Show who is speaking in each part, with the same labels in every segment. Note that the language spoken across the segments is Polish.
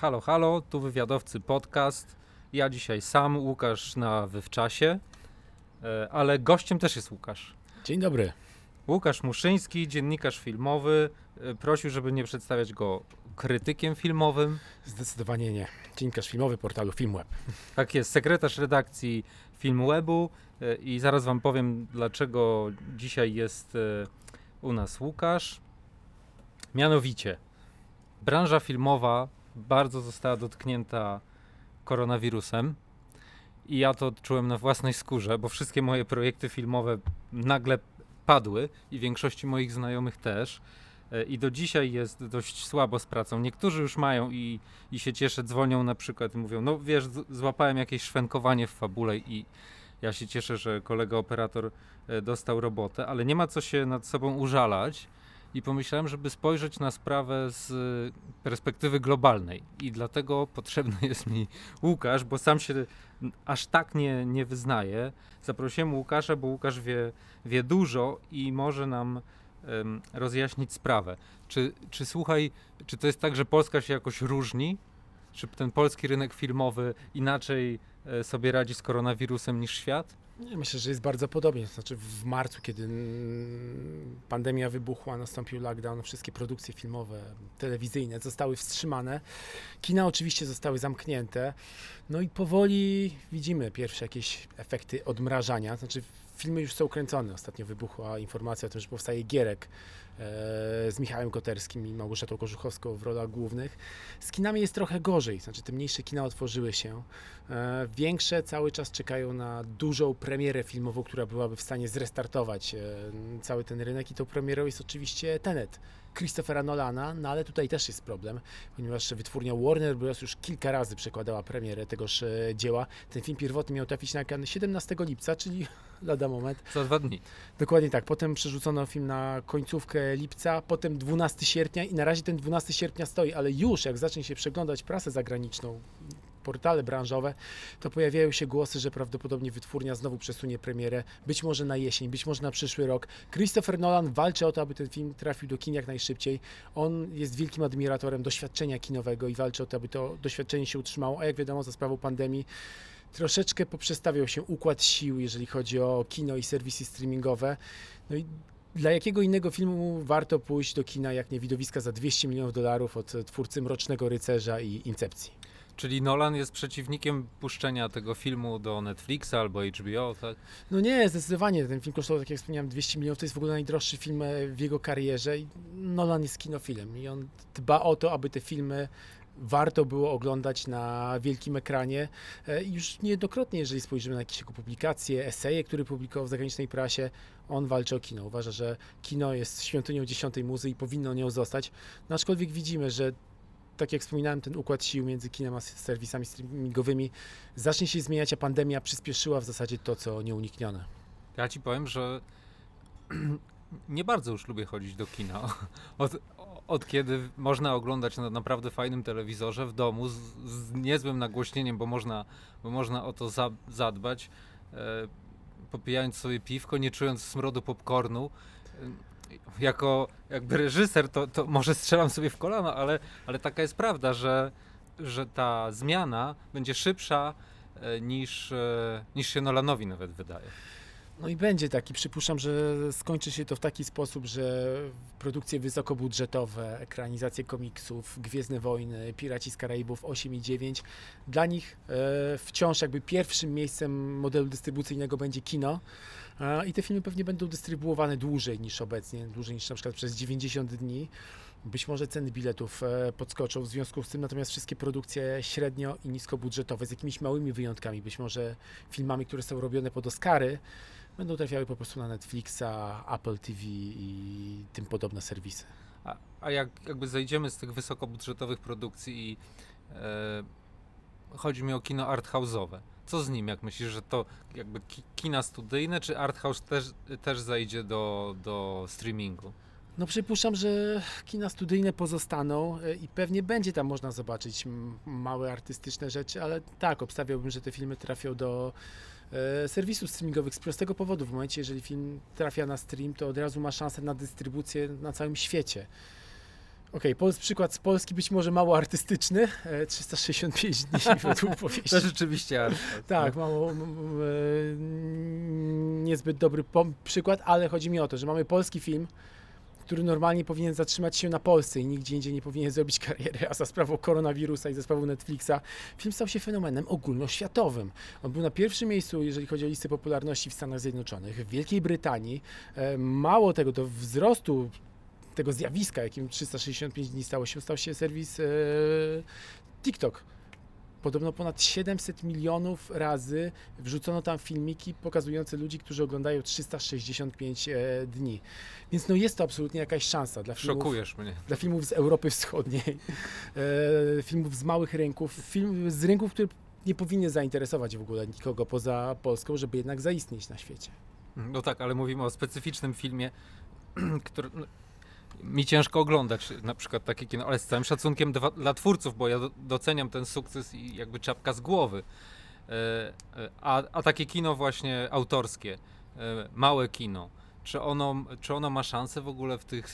Speaker 1: Halo, halo, tu wywiadowcy podcast. Ja dzisiaj sam, Łukasz na wywczasie, e, ale gościem też jest Łukasz.
Speaker 2: Dzień dobry.
Speaker 1: Łukasz Muszyński, dziennikarz filmowy, e, prosił, żeby nie przedstawiać go krytykiem filmowym.
Speaker 2: Zdecydowanie nie. Dziennikarz filmowy portalu Filmweb.
Speaker 1: Tak jest, sekretarz redakcji Filmwebu e, i zaraz wam powiem, dlaczego dzisiaj jest u nas Łukasz. Mianowicie, branża filmowa bardzo została dotknięta koronawirusem i ja to odczułem na własnej skórze, bo wszystkie moje projekty filmowe nagle padły i większości moich znajomych też. E, I do dzisiaj jest dość słabo z pracą. Niektórzy już mają i, i się cieszę, dzwonią na przykład i mówią, no wiesz, złapałem jakieś szwenkowanie w fabule i ja się cieszę, że kolega operator e, dostał robotę, ale nie ma co się nad sobą użalać i pomyślałem, żeby spojrzeć na sprawę z perspektywy globalnej i dlatego potrzebny jest mi Łukasz, bo sam się aż tak nie, nie wyznaje. Zaprosiłem Łukasza, bo Łukasz wie, wie dużo i może nam em, rozjaśnić sprawę. Czy, czy słuchaj, czy to jest tak, że Polska się jakoś różni? Czy ten polski rynek filmowy inaczej e, sobie radzi z koronawirusem niż świat?
Speaker 2: Myślę, że jest bardzo podobnie. Znaczy w marcu, kiedy pandemia wybuchła, nastąpił lockdown, wszystkie produkcje filmowe, telewizyjne zostały wstrzymane. Kina oczywiście zostały zamknięte. No i powoli widzimy pierwsze jakieś efekty odmrażania. Znaczy filmy już są kręcone. Ostatnio wybuchła informacja o tym, że powstaje Gierek e, z Michałem Koterskim i Małgorzatą Korzuchowską w rolach głównych. Z kinami jest trochę gorzej, znaczy te mniejsze kina otworzyły się. E, Większe cały czas czekają na dużą premierę filmową, która byłaby w stanie zrestartować e, cały ten rynek i tą premierą jest oczywiście Tenet Christophera Nolana, no ale tutaj też jest problem, ponieważ wytwórnia Warner Bros. już kilka razy przekładała premierę tegoż e, dzieła. Ten film pierwotnie miał trafić na ekran 17 lipca, czyli lada moment.
Speaker 1: Za dwa dni.
Speaker 2: Dokładnie tak. Potem przerzucono film na końcówkę lipca, potem 12 sierpnia i na razie ten 12 sierpnia stoi, ale już jak zacznie się przeglądać prasę zagraniczną, portale branżowe, to pojawiają się głosy, że prawdopodobnie wytwórnia znowu przesunie premierę, być może na jesień, być może na przyszły rok. Christopher Nolan walczy o to, aby ten film trafił do kin jak najszybciej. On jest wielkim admiratorem doświadczenia kinowego i walczy o to, aby to doświadczenie się utrzymało, a jak wiadomo, za sprawą pandemii troszeczkę poprzestawiał się układ sił, jeżeli chodzi o kino i serwisy streamingowe. No i dla jakiego innego filmu warto pójść do kina, jak nie widowiska za 200 milionów dolarów od twórcy Mrocznego Rycerza i Incepcji?
Speaker 1: Czyli Nolan jest przeciwnikiem puszczenia tego filmu do Netflixa albo HBO, tak?
Speaker 2: No nie, zdecydowanie. Ten film kosztował, tak jak wspomniałem, 200 milionów. To jest w ogóle najdroższy film e, w jego karierze. Nolan jest kinofilem i on dba o to, aby te filmy warto było oglądać na wielkim ekranie. E, już niejednokrotnie, jeżeli spojrzymy na jakieś jego publikacje, eseje, które publikował w zagranicznej prasie, on walczy o kino. Uważa, że kino jest świątynią dziesiątej muzy i powinno nią zostać. No, aczkolwiek widzimy, że tak jak wspominałem, ten układ sił między kinem a serwisami streamingowymi zacznie się zmieniać, a pandemia przyspieszyła w zasadzie to, co nieuniknione.
Speaker 1: Ja ci powiem, że nie bardzo już lubię chodzić do kina. Od, od kiedy można oglądać na naprawdę fajnym telewizorze w domu z, z niezłym nagłośnieniem, bo można, bo można o to za, zadbać, e, popijając sobie piwko, nie czując smrodu popcornu. E, jako jakby reżyser to, to może strzelam sobie w kolano, ale, ale taka jest prawda, że, że ta zmiana będzie szybsza e, niż, e, niż się Nolanowi nawet wydaje.
Speaker 2: No i będzie taki. Przypuszczam, że skończy się to w taki sposób, że produkcje wysokobudżetowe, ekranizacje komiksów, Gwiezdne Wojny, Piraci z Karaibów 8 i 9, dla nich e, wciąż jakby pierwszym miejscem modelu dystrybucyjnego będzie kino. I te filmy pewnie będą dystrybuowane dłużej niż obecnie, dłużej niż na przykład przez 90 dni. Być może ceny biletów e, podskoczą w związku z tym, natomiast wszystkie produkcje średnio i niskobudżetowe, z jakimiś małymi wyjątkami, być może filmami, które są robione pod Oscary, będą trafiały po prostu na Netflixa, Apple TV i tym podobne serwisy.
Speaker 1: A, a jak jakby zejdziemy z tych wysokobudżetowych produkcji i e, chodzi mi o kino arthouse'owe. Co z nim, jak myślisz, że to jakby ki, kina studyjne, czy arthouse też, też zejdzie do, do streamingu?
Speaker 2: No przypuszczam, że kina studyjne pozostaną e, i pewnie będzie tam można zobaczyć małe artystyczne rzeczy, ale tak, obstawiałbym, że te filmy trafią do e, serwisów streamingowych z prostego powodu. W momencie, jeżeli film trafia na stream, to od razu ma szansę na dystrybucję na całym świecie. Okej, okay, przykład z Polski być może mało artystyczny, e, 365 dni według powieści.
Speaker 1: To rzeczywiście.
Speaker 2: Tak, mało, e, niezbyt dobry przykład, ale chodzi mi o to, że mamy polski film, który normalnie powinien zatrzymać się na Polsce i nigdzie indziej nie powinien zrobić kariery, a za sprawą koronawirusa i za sprawą Netflixa film stał się fenomenem ogólnoświatowym. On był na pierwszym miejscu, jeżeli chodzi o listy popularności w Stanach Zjednoczonych, w Wielkiej Brytanii. E, Mało tego, do wzrostu tego zjawiska, jakim 365 dni stało się, stał się serwis e, TikTok. Podobno ponad 700 milionów razy wrzucono tam filmiki pokazujące ludzi, którzy oglądają 365 e, dni. Więc no jest to absolutnie jakaś szansa dla filmów,
Speaker 1: Szokujesz mnie.
Speaker 2: dla filmów z Europy Wschodniej, e, filmów z małych rynków, film z rynków, które nie powinny zainteresować w ogóle nikogo poza Polską, żeby jednak zaistnieć na świecie.
Speaker 1: No tak, ale mówimy o specyficznym filmie, który mi ciężko oglądać, na przykład takie kino, ale z całym szacunkiem dla, dla twórców, bo ja do, doceniam ten sukces i jakby czapka z głowy. E, e, a, a takie kino właśnie autorskie, e, małe kino, czy ono, czy ono ma szansę w ogóle w tych,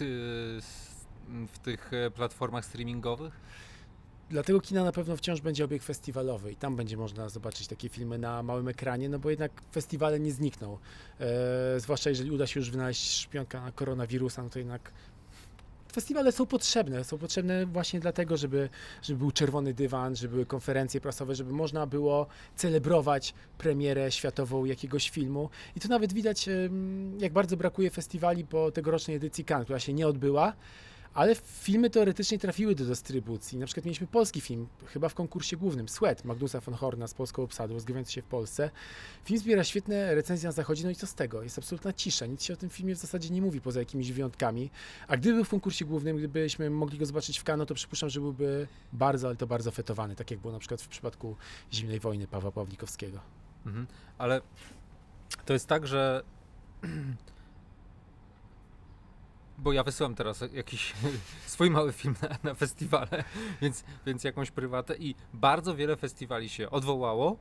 Speaker 1: w tych platformach streamingowych?
Speaker 2: Dlatego kina na pewno wciąż będzie obieg festiwalowy i tam będzie można zobaczyć takie filmy na małym ekranie, no bo jednak festiwale nie znikną. E, zwłaszcza jeżeli uda się już wynaleźć szpionka na koronawirusa, no to jednak festiwale są potrzebne. Są potrzebne właśnie dlatego, żeby, żeby był czerwony dywan, żeby były konferencje prasowe, żeby można było celebrować premierę światową jakiegoś filmu. I to nawet widać, jak bardzo brakuje festiwali po tegorocznej edycji Cannes, która się nie odbyła. Ale filmy teoretycznie trafiły do dystrybucji. Na przykład mieliśmy polski film, chyba w konkursie głównym, Sweat, Magnusa von Horna z polską obsadą, rozgrywający się w Polsce. Film zbiera świetne recenzje na zachodzie, no i co z tego? Jest absolutna cisza, nic się o tym filmie w zasadzie nie mówi, poza jakimiś wyjątkami. A gdyby był w konkursie głównym, gdybyśmy mogli go zobaczyć w Cannes, to przypuszczam, że byłby bardzo, ale to bardzo fetowany, tak jak było na przykład w przypadku Zimnej Wojny Pawła Pawlikowskiego.
Speaker 1: Mhm. Ale to jest tak, że. Bo ja wysyłam teraz jakiś swój mały film na, na festiwale, więc, więc jakąś prywatę i bardzo wiele festiwali się odwołało,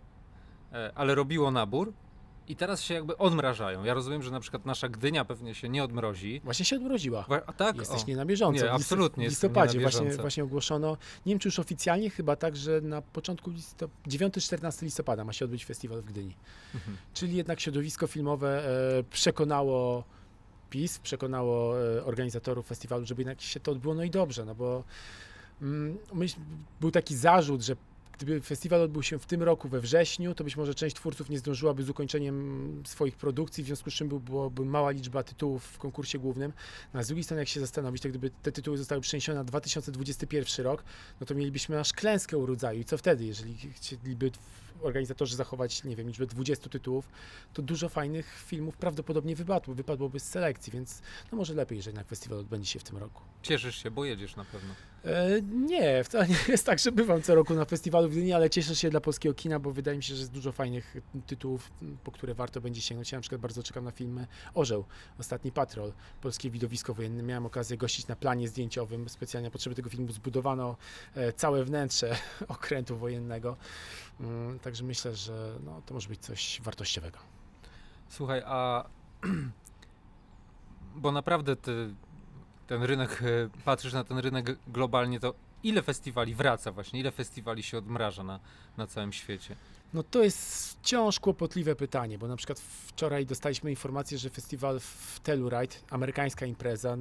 Speaker 1: e, ale robiło nabór i teraz się jakby odmrażają. Ja rozumiem, że na przykład nasza Gdynia pewnie się nie odmrozi.
Speaker 2: Właśnie się odmroziła.
Speaker 1: A tak?
Speaker 2: Jesteś
Speaker 1: o.
Speaker 2: nie na bieżąco.
Speaker 1: Nie, absolutnie
Speaker 2: W listopadzie właśnie, właśnie ogłoszono, nie wiem czy już oficjalnie, chyba tak, że na początku listop- 9-14 listopada ma się odbyć festiwal w Gdyni.
Speaker 1: Mhm.
Speaker 2: Czyli jednak środowisko filmowe e, przekonało PiS, przekonało e, organizatorów festiwalu, żeby jednak się to odbyło, no i dobrze, no bo mm, myśl, był taki zarzut, że gdyby festiwal odbył się w tym roku we wrześniu, to być może część twórców nie zdążyłaby z ukończeniem swoich produkcji, w związku z czym był- byłoby mała liczba tytułów w konkursie głównym. No, a z drugiej strony, jak się zastanowić, to gdyby te tytuły zostały przeniesione na 2021 rok, no to mielibyśmy aż klęskę u rodzaju. I co wtedy, jeżeli chcieliby organizatorzy zachować, nie wiem, liczbę 20 tytułów, to dużo fajnych filmów prawdopodobnie wypadło, wypadłoby z selekcji, więc no może lepiej, że jednak festiwal odbędzie się w tym roku.
Speaker 1: Cieszysz się, bo jedziesz na pewno.
Speaker 2: E, nie, wcale nie jest tak, że bywam co roku na festiwalu w Gdyni, ale cieszę się dla polskiego kina, bo wydaje mi się, że jest dużo fajnych tytułów, po które warto będzie sięgnąć. Ja na przykład bardzo czekam na film Orzeł, Ostatni Patrol, polskie widowisko wojenne. Miałem okazję gościć na planie zdjęciowym. Specjalnie na potrzeby tego filmu zbudowano e, całe wnętrze okrętu wojennego. Mm, Także myślę, że no, to może być coś wartościowego.
Speaker 1: Słuchaj, a bo naprawdę ty, ten rynek, e, patrzysz na ten rynek globalnie, to ile festiwali wraca właśnie, ile festiwali się odmraża na, na całym świecie?
Speaker 2: No to jest wciąż kłopotliwe pytanie, bo na przykład wczoraj dostaliśmy informację, że festiwal w Telluride, amerykańska impreza,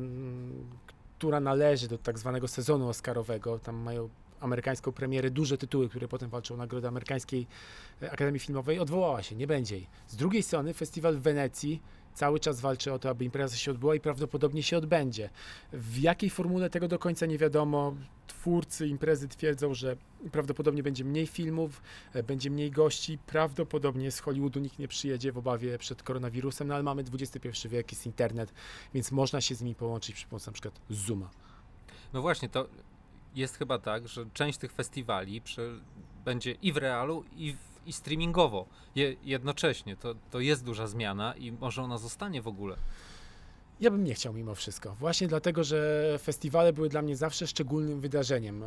Speaker 2: która należy do tak zwanego sezonu oscarowego, tam mają amerykańską premierę, duże tytuły, które potem walczą o nagrodę amerykańskiej e, Akademii Filmowej, odwołała się, nie będzie jej. Z drugiej strony festiwal w Wenecji cały czas walczy o to, aby impreza się odbyła i prawdopodobnie się odbędzie. W jakiej formule tego do końca nie wiadomo. Twórcy imprezy twierdzą, że prawdopodobnie będzie mniej filmów, e, będzie mniej gości. Prawdopodobnie z Hollywoodu nikt nie przyjedzie w obawie przed koronawirusem, no ale mamy XXI wiek, jest internet, więc można się z nimi połączyć przy pomocy na przykład Zooma.
Speaker 1: No właśnie, to jest chyba tak, że część tych festiwali przy, będzie i w realu, i, w, i streamingowo je, jednocześnie. To, to jest duża zmiana i może ona zostanie w ogóle.
Speaker 2: Ja bym nie chciał mimo wszystko. Właśnie dlatego, że festiwale były dla mnie zawsze szczególnym wydarzeniem, e,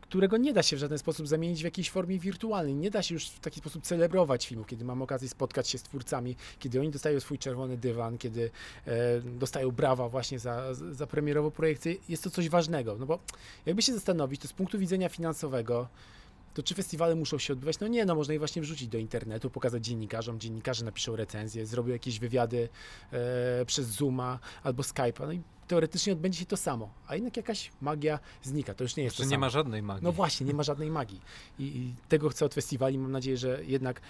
Speaker 2: którego nie da się w żaden sposób zamienić w jakiejś formie wirtualnej. Nie da się już w taki sposób celebrować filmów, kiedy mam okazję spotkać się z twórcami, kiedy oni dostają swój czerwony dywan, kiedy e, dostają brawa właśnie za, za premierową projekcję. Jest to coś ważnego, no bo jakby się zastanowić, to z punktu widzenia finansowego, to czy festiwale muszą się odbywać? No nie, no można je właśnie wrzucić do internetu, pokazać dziennikarzom, dziennikarze napiszą recenzję, zrobią jakieś wywiady e, przez Zooma albo Skype'a, no i teoretycznie odbędzie się to samo, a jednak jakaś magia znika, to już nie jest
Speaker 1: Czy
Speaker 2: to
Speaker 1: nie
Speaker 2: samo.
Speaker 1: ma żadnej magii?
Speaker 2: No właśnie, nie ma żadnej magii I, i tego chcę od festiwali, mam nadzieję, że jednak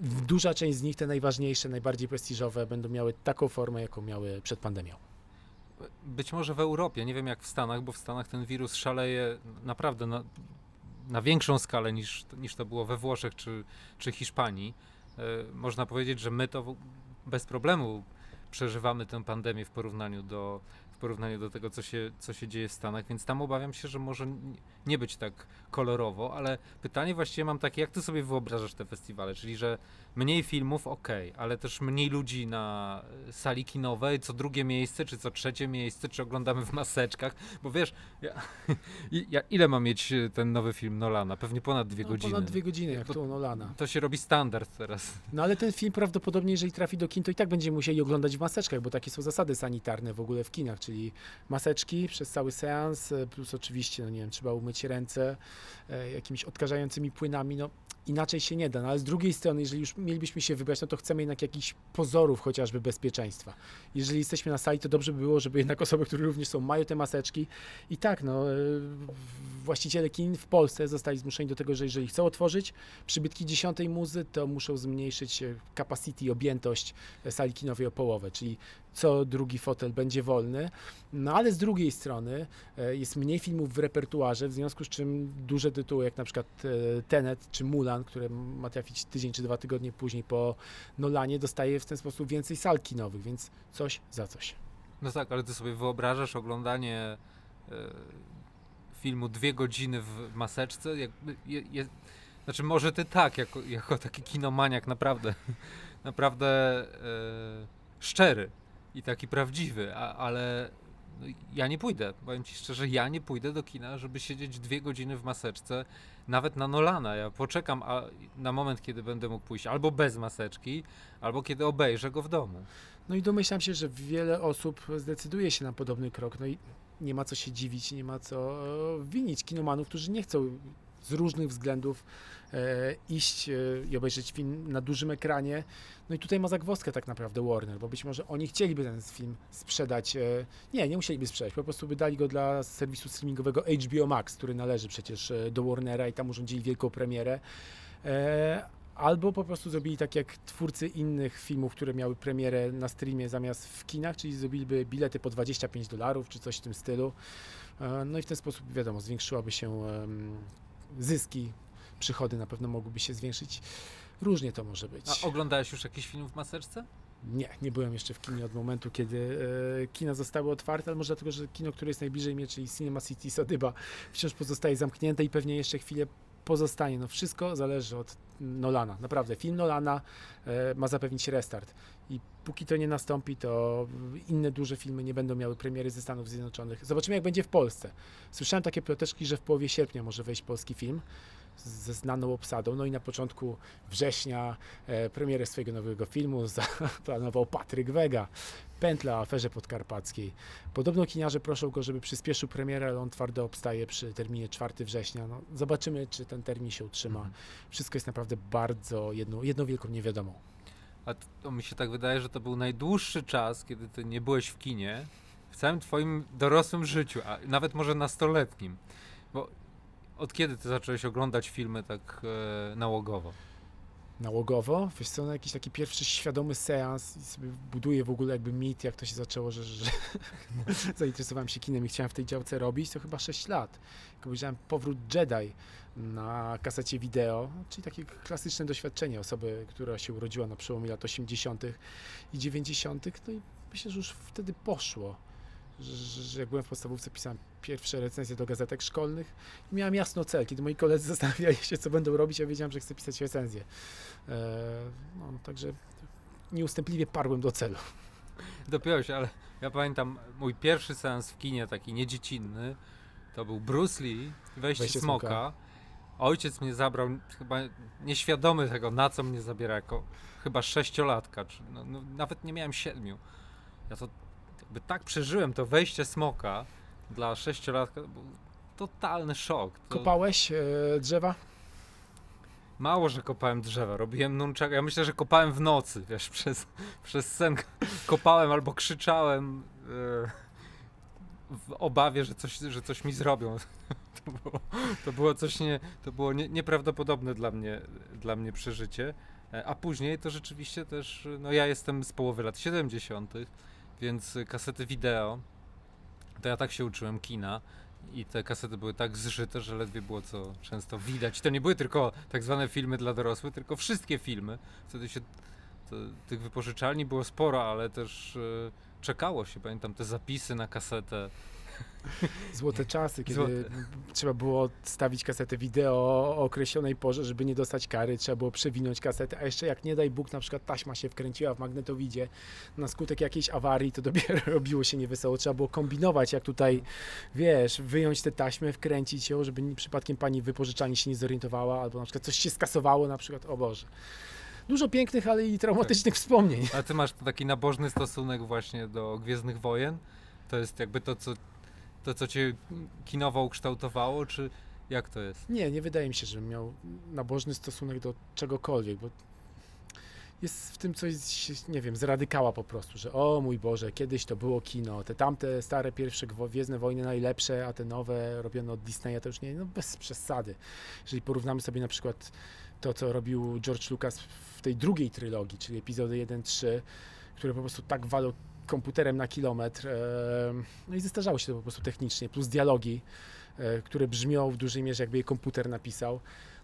Speaker 2: duża część z nich, te najważniejsze, najbardziej prestiżowe, będą miały taką formę, jaką miały przed pandemią.
Speaker 1: Być może w Europie, nie wiem jak w Stanach, bo w Stanach ten wirus szaleje naprawdę na, na większą skalę niż, niż to było we Włoszech czy, czy Hiszpanii. E, można powiedzieć, że my to bez problemu przeżywamy tę pandemię w porównaniu do, w porównaniu do tego, co się, co się dzieje w Stanach, więc tam obawiam się, że może nie być tak kolorowo, ale pytanie właściwie mam takie, jak ty sobie wyobrażasz te festiwale, czyli że mniej filmów, okej, ale też mniej ludzi na sali kinowej, co drugie miejsce, czy co trzecie miejsce, czy oglądamy w maseczkach, bo wiesz, ja, ja, ile ma mieć e, ten nowy film Nolana? Pewnie ponad dwie
Speaker 2: No,
Speaker 1: godziny.
Speaker 2: Ponad dwie godziny, jak to u Nolana.
Speaker 1: To się robi standard teraz.
Speaker 2: No ale ten film prawdopodobnie, jeżeli trafi do kin, to i tak będziemy musieli oglądać w maseczkach, bo takie są zasady sanitarne w ogóle w kinach, czyli maseczki przez cały seans, e, plus oczywiście, no nie wiem, trzeba umyć ręce e, jakimiś odkażającymi płynami, no inaczej się nie da. No ale z drugiej strony, jeżeli już mielibyśmy się wybrać, no to chcemy jednak jakichś pozorów chociażby bezpieczeństwa. Jeżeli jesteśmy na sali, to dobrze by było, żeby jednak osoby, które również są, mają te maseczki. I tak, no, e, właściciele kin w Polsce zostali zmuszeni do tego, że jeżeli chcą otworzyć przybytki dziesiątej muzy, to muszą zmniejszyć e, capacity, objętość e, sali kinowej o połowę, czyli co drugi fotel będzie wolny. No ale z drugiej strony e, jest mniej filmów w repertuarze, w związku z czym duże tytuły, jak na przykład e, Tenet czy Mulan, które ma trafić tydzień czy dwa tygodnie później po Nolanie, dostaje w ten sposób więcej sal kinowych, więc coś za coś.
Speaker 1: No tak, ale ty sobie wyobrażasz oglądanie e, filmu dwie godziny w maseczce? Jakby je, je, znaczy może ty tak, jako, jako taki kinomaniak naprawdę, naprawdę e, szczery i taki prawdziwy, a, ale no, ja nie pójdę. Powiem ci szczerze, ja nie pójdę do kina, żeby siedzieć dwie godziny w maseczce, nawet na Nolana. Ja poczekam a, na moment, kiedy będę mógł pójść albo bez maseczki, albo kiedy obejrzę go w domu.
Speaker 2: No i domyślam się, że wiele osób zdecyduje się na podobny krok. No i nie ma co się dziwić, nie ma co e, winić kinomanów, którzy nie chcą z różnych względów e, iść e, i obejrzeć film na dużym ekranie. No i tutaj ma zagwozdkę tak naprawdę Warner, bo być może oni chcieliby ten film sprzedać. E, nie, nie musieliby sprzedać, po prostu by dali go dla serwisu streamingowego HBO Max, który należy przecież do Warnera i tam urządzili wielką premierę. Albo po prostu zrobili tak jak twórcy innych filmów, które miały premierę na streamie zamiast w kinach, czyli zrobiliby bilety po 25 dolarów czy coś w tym stylu. No i w ten sposób, wiadomo, zwiększyłaby się zyski, przychody na pewno mogłyby się zwiększyć. Różnie to może być.
Speaker 1: A oglądałeś już jakiś film w maseczce?
Speaker 2: Nie, nie byłem jeszcze w kinie od momentu, kiedy e, kina zostały otwarte, ale może dlatego, że kino, które jest najbliżej mnie, czyli Cinema City Sodyba, wciąż pozostaje zamknięte i pewnie jeszcze chwilę pozostanie. No wszystko zależy od Nolana. Naprawdę, film Nolana e, ma zapewnić restart. I póki to nie nastąpi, to inne duże filmy nie będą miały premiery ze Stanów Zjednoczonych. Zobaczymy, jak będzie w Polsce. Słyszałem takie ploteczki, że w połowie sierpnia może wejść polski film ze znaną obsadą. No i na początku września e, premierę swojego nowego filmu zaplanował Patryk Wega. Pętla o aferze podkarpackiej. Podobno kiniarze proszą go, żeby przyspieszył premierę, ale on twardo obstaje przy terminie 4 września. No, zobaczymy, czy ten termin się utrzyma.
Speaker 1: Mhm.
Speaker 2: Wszystko jest naprawdę bardzo jedną, jedną wielką niewiadomą.
Speaker 1: A t- to mi się tak wydaje, że to był najdłuższy czas, kiedy ty nie byłeś w kinie w całym twoim dorosłym życiu, a nawet może nastoletnim. Bo od kiedy ty zacząłeś oglądać filmy tak e, nałogowo?
Speaker 2: Nałogowo, wiesz co, no jakiś taki pierwszy świadomy seans i sobie buduję w ogóle jakby mit, jak to się zaczęło, że, że zainteresowałem się kinem i chciałem w tej działce robić, to chyba 6 lat. Jak obejrzałem Powrót Jedi na kasecie wideo, czyli takie klasyczne doświadczenie osoby, która się urodziła na przełomie lat 80. i 90. No i myślę, że już wtedy poszło. Że, jak byłem w podstawówce, pisałem pierwsze recenzje do gazetek szkolnych i miałem jasno cel. Kiedy moi koledzy zastanawiali się, co będą robić, ja wiedziałem, że chcę pisać recenzję. E, no, także nieustępliwie parłem do celu.
Speaker 1: Dopiąłeś, ale ja pamiętam mój pierwszy seans w kinie, taki niedziecinny, To był Bruce Lee, Wejście,
Speaker 2: Wejście
Speaker 1: smoka.
Speaker 2: Smoka.
Speaker 1: Ojciec mnie zabrał, chyba nieświadomy tego, na co mnie zabiera, jako chyba sześciolatka, czy no, no, nawet nie miałem siedmiu. Ja to jakby tak przeżyłem to Wejście Smoka dla sześciolatka, to był totalny szok. To
Speaker 2: Kopałeś e, drzewa?
Speaker 1: Mało, że kopałem drzewa, robiłem nunczaka. Ja myślę, że kopałem w nocy, wiesz, przez, przez sen kopałem albo krzyczałem e, w obawie, że coś, że coś mi zrobią. To było, to było coś nie, to było nie, nieprawdopodobne dla mnie, dla mnie przeżycie. E, A później to rzeczywiście też, no ja jestem z połowy lat 70., więc kasety wideo, to ja tak się uczyłem kina. I te kasety były tak zżyte, że ledwie było co często widać. To nie były tylko tak zwane filmy dla dorosłych, tylko wszystkie filmy. Wtedy się to, tych wypożyczalni było sporo, ale też e, czekało się. Pamiętam te zapisy na kasetę.
Speaker 2: Złote czasy, kiedy
Speaker 1: Złote.
Speaker 2: trzeba było stawić kasetę wideo o określonej porze, żeby nie dostać kary, trzeba było przewinąć kasetę, a jeszcze jak nie daj Bóg, na przykład taśma się wkręciła w magnetowidzie na skutek jakiejś awarii, to dopiero robiło się niewesoło. Trzeba było kombinować, jak tutaj, wiesz, wyjąć tę taśmę, wkręcić ją, żeby przypadkiem pani wypożyczalni się nie zorientowała, albo na przykład coś się skasowało, na przykład, o Boże. Dużo pięknych, ale i traumatycznych wspomnień.
Speaker 1: A ty masz taki nabożny stosunek właśnie do Gwiezdnych Wojen? To jest jakby to, co, to, co cię kinowo ukształtowało, czy jak to jest?
Speaker 2: Nie, nie wydaje mi się, żebym miał nabożny stosunek do czegokolwiek, bo jest w tym coś, nie wiem, z radykała po prostu, że o mój Boże, kiedyś to było kino, te tamte stare pierwsze Gwiezdne Wojny najlepsze, a te nowe robione od Disneya to już nie, no bez przesady. Jeżeli porównamy sobie na przykład to, co robił George Lucas w tej drugiej trylogii, czyli epizody 1-3, które po prostu tak walą komputerem na kilometr, e, no i zestarzało się to po prostu technicznie, plus dialogi, e, które brzmią w dużej mierze jakby je komputer napisał,